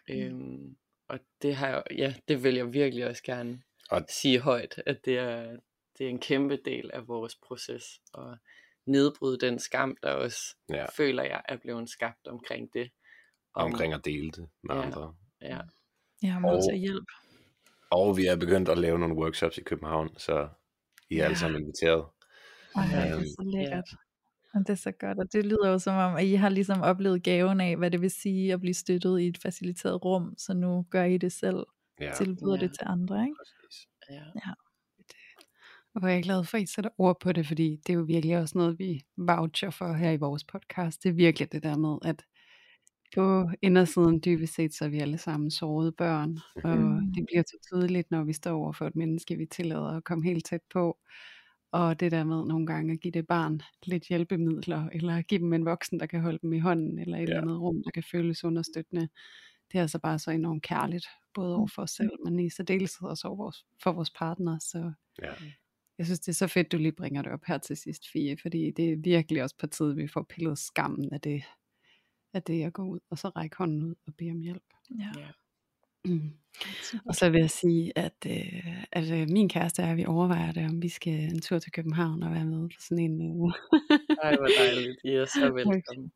Speaker 3: Øhm, og det har jeg, ja, det vil jeg virkelig også gerne
Speaker 4: Og-
Speaker 3: sige højt, at det er, det er en kæmpe del af vores proces, og nedbryde den skam, der også
Speaker 4: Ja.
Speaker 3: føler jeg er blevet skabt omkring det. Om-
Speaker 4: Omkring at dele det med
Speaker 3: Ja.
Speaker 4: andre.
Speaker 3: Ja,
Speaker 2: Jeg har modtaget
Speaker 4: Og-
Speaker 2: hjælp.
Speaker 4: Og vi er begyndt at lave nogle workshops i København, så I er
Speaker 2: Ja.
Speaker 4: alle sammen inviteret.
Speaker 2: Ej, det er
Speaker 4: Øhm,
Speaker 2: så lækkert. Og det er så godt, og det lyder jo som om, at I har ligesom oplevet gaven af, hvad det vil sige at blive støttet i et faciliteret rum, så nu gør I det selv,
Speaker 4: Ja,
Speaker 2: tilbyder
Speaker 3: Ja.
Speaker 2: det til andre, ikke?
Speaker 4: præcis.
Speaker 3: ja.
Speaker 1: Og hvor jeg er glad for, at I sætter ord på det, fordi det er jo virkelig også noget, vi voucher for her i vores podcast. Det er virkelig det der med, at på indersiden dybest set, så er vi alle sammen sårede børn. Og
Speaker 2: Mhm.
Speaker 1: det bliver så tydeligt, når vi står over for et menneske, vi tillader at komme helt tæt på. Og det der med nogle gange at give det barn lidt hjælpemidler, eller give dem en voksen, der kan holde dem i hånden, eller et
Speaker 4: Ja.
Speaker 1: eller andet rum, der kan føles understøttende. Det er altså bare så enormt kærligt, både over for os selv, men i særdeleshed også over vores, for vores partner. Så
Speaker 4: Ja.
Speaker 1: Jeg synes, det er så fedt, du lige bringer det op her til sidst, Fie, fordi det er virkelig også på tide, vi får pillet skammen af det, af det at gå ud, og så række hånden ud og bede om hjælp.
Speaker 2: Ja.
Speaker 3: Ja.
Speaker 1: Mm. Og så vil jeg sige, at, øh, at øh, min kæreste er, at vi overvejer det, om vi skal en tur til København og være med på sådan en øh,
Speaker 3: Ej, hvor dejligt. I er så velkommen.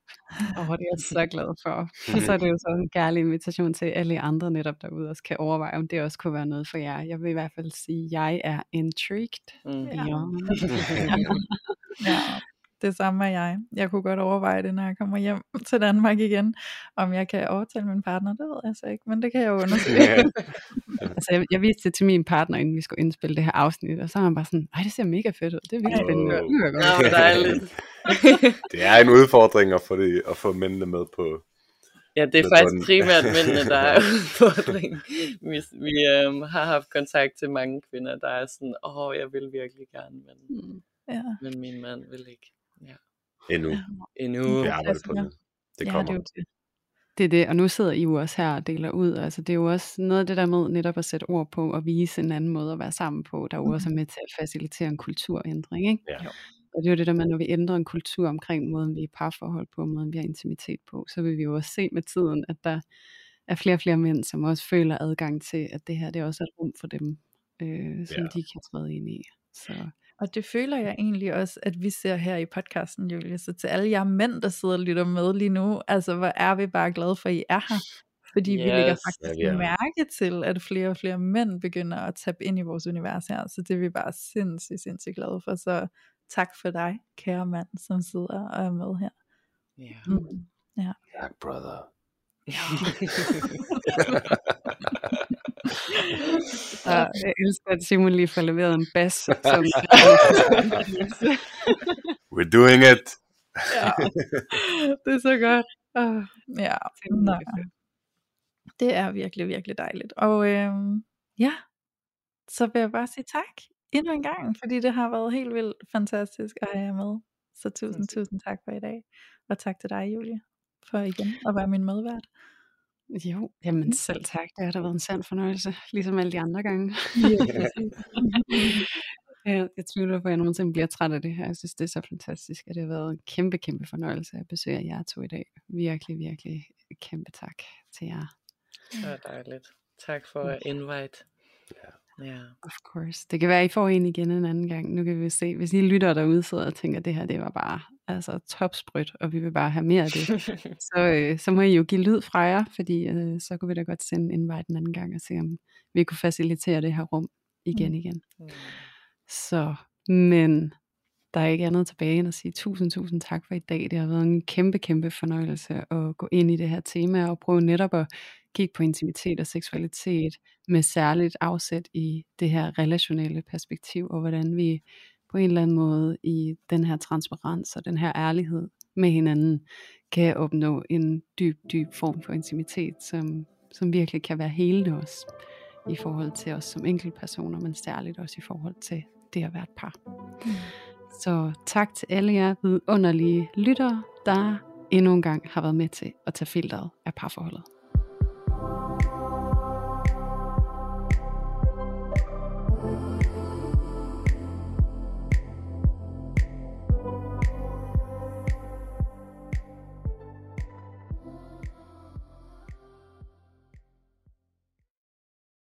Speaker 1: og det er jeg så glad for. Og så er det jo så en kærlig invitation til alle andre netop derude også kan overveje, om det også kunne være noget for jer. Jeg vil i hvert fald sige, at jeg er intrigued.
Speaker 3: Mm.
Speaker 1: Ja.
Speaker 2: Ja, det samme er jeg. Jeg kunne godt overveje det, når jeg kommer hjem til Danmark igen. Om jeg kan overtale min partner, det ved jeg så ikke, men det kan jeg jo undersøge.
Speaker 1: altså, jeg, jeg viste det til min partner, inden vi skulle indspille det her afsnit, og så var han bare sådan, ej, det ser mega fedt ud. Det er virkelig spændende.
Speaker 4: Åh.
Speaker 1: Det godt.
Speaker 3: Nå, dejligt.
Speaker 4: Det er en udfordring at få, det, at få mændene med på.
Speaker 3: Ja, det er
Speaker 4: Med
Speaker 3: faktisk primært mændene, der er udfordringen. Vi, vi øhm, har haft kontakt til mange kvinder, der er sådan, åh, jeg vil virkelig gerne, men,
Speaker 1: Mm.
Speaker 2: ja.
Speaker 3: men min mand vil ikke.
Speaker 4: Endnu.
Speaker 3: Endnu.
Speaker 4: Vi arbejder på det. Det
Speaker 2: ja,
Speaker 4: kommer.
Speaker 2: det er jo det.
Speaker 1: Det er det, og nu sidder I jo også her og deler ud. Altså, det er jo også noget af det der med netop at sætte ord på og vise en anden måde at være sammen på, der jo også er med til at facilitere en kulturændring. Ikke?
Speaker 4: Ja.
Speaker 3: Jo.
Speaker 1: Og det er jo det der med, når vi ændrer en kultur omkring måden, vi er i parforhold på, måden, vi har intimitet på, så vil vi jo også se med tiden, at der er flere og flere mænd, som også føler adgang til, at det her det er også et rum for dem, øh, som
Speaker 4: Ja.
Speaker 1: de kan træde ind i. Så
Speaker 2: Og det føler jeg egentlig også, at vi ser her i podcasten, Julie. Så til alle jer mænd, der sidder og lytter med lige nu, altså hvor er vi bare glade for, at I er her. Fordi yes, vi lægger faktisk
Speaker 4: Ja, er.
Speaker 2: mærke til, at flere og flere mænd begynder at tabe ind i vores univers her. Så det er vi bare sindssygt, sindssygt glade for. Så tak for dig, kære mand, som sidder og er med her.
Speaker 3: Ja.
Speaker 2: Mm.
Speaker 4: Tak, brother.
Speaker 1: og jeg elsker, at Simon lige får leveret en bas. Som,
Speaker 4: We're doing it.
Speaker 2: ja, det er så godt. Uh, ja, Nå.
Speaker 1: det er
Speaker 2: virkelig, virkelig dejligt. Og øhm, ja, så vil jeg bare sige tak endnu en gang, fordi det har været helt vildt fantastisk at have jer med. Så tusind, tusind tak for i dag. Og tak til dig, Julie, for igen at være min medvært.
Speaker 1: Jo, jamen selv tak. Det har da været en sand fornøjelse, ligesom alle de andre gange. jeg, jeg tvivler på, at jeg nogensinde bliver træt af det her. Jeg synes, det er så fantastisk, at det har været en kæmpe, kæmpe fornøjelse at besøge jer to i dag. Virkelig, virkelig kæmpe tak til jer.
Speaker 3: Det var dejligt. Tak for invite. Ja.
Speaker 1: Of course. Det kan være, at I får en igen en anden gang. Nu kan vi se, hvis I lytter derude sidder og tænker, at det her det var bare altså, topsprødt, og vi vil bare have mere af det, så, øh, så må I jo give lyd fra jer, fordi øh, så kunne vi da godt sende en invite en anden gang og se, om vi kunne facilitere det her rum igen
Speaker 2: Mm.
Speaker 1: igen.
Speaker 3: Mm.
Speaker 1: Så, men der er ikke andet tilbage end at sige tusind, tusind tak for i dag. Det har været en kæmpe, kæmpe fornøjelse at gå ind i det her tema og prøve netop at kigge på intimitet og seksualitet med særligt afsæt i det her relationelle perspektiv, og hvordan vi på en eller anden måde i den her transparens og den her ærlighed med hinanden kan opnå en dyb, dyb form for intimitet, som, som virkelig kan være helende os i forhold til os som enkeltpersoner, men særligt også i forhold til det at være et par. Så tak til alle jer vidunderlige lyttere, der endnu en gang har været med til at tage filteret af parforholdet.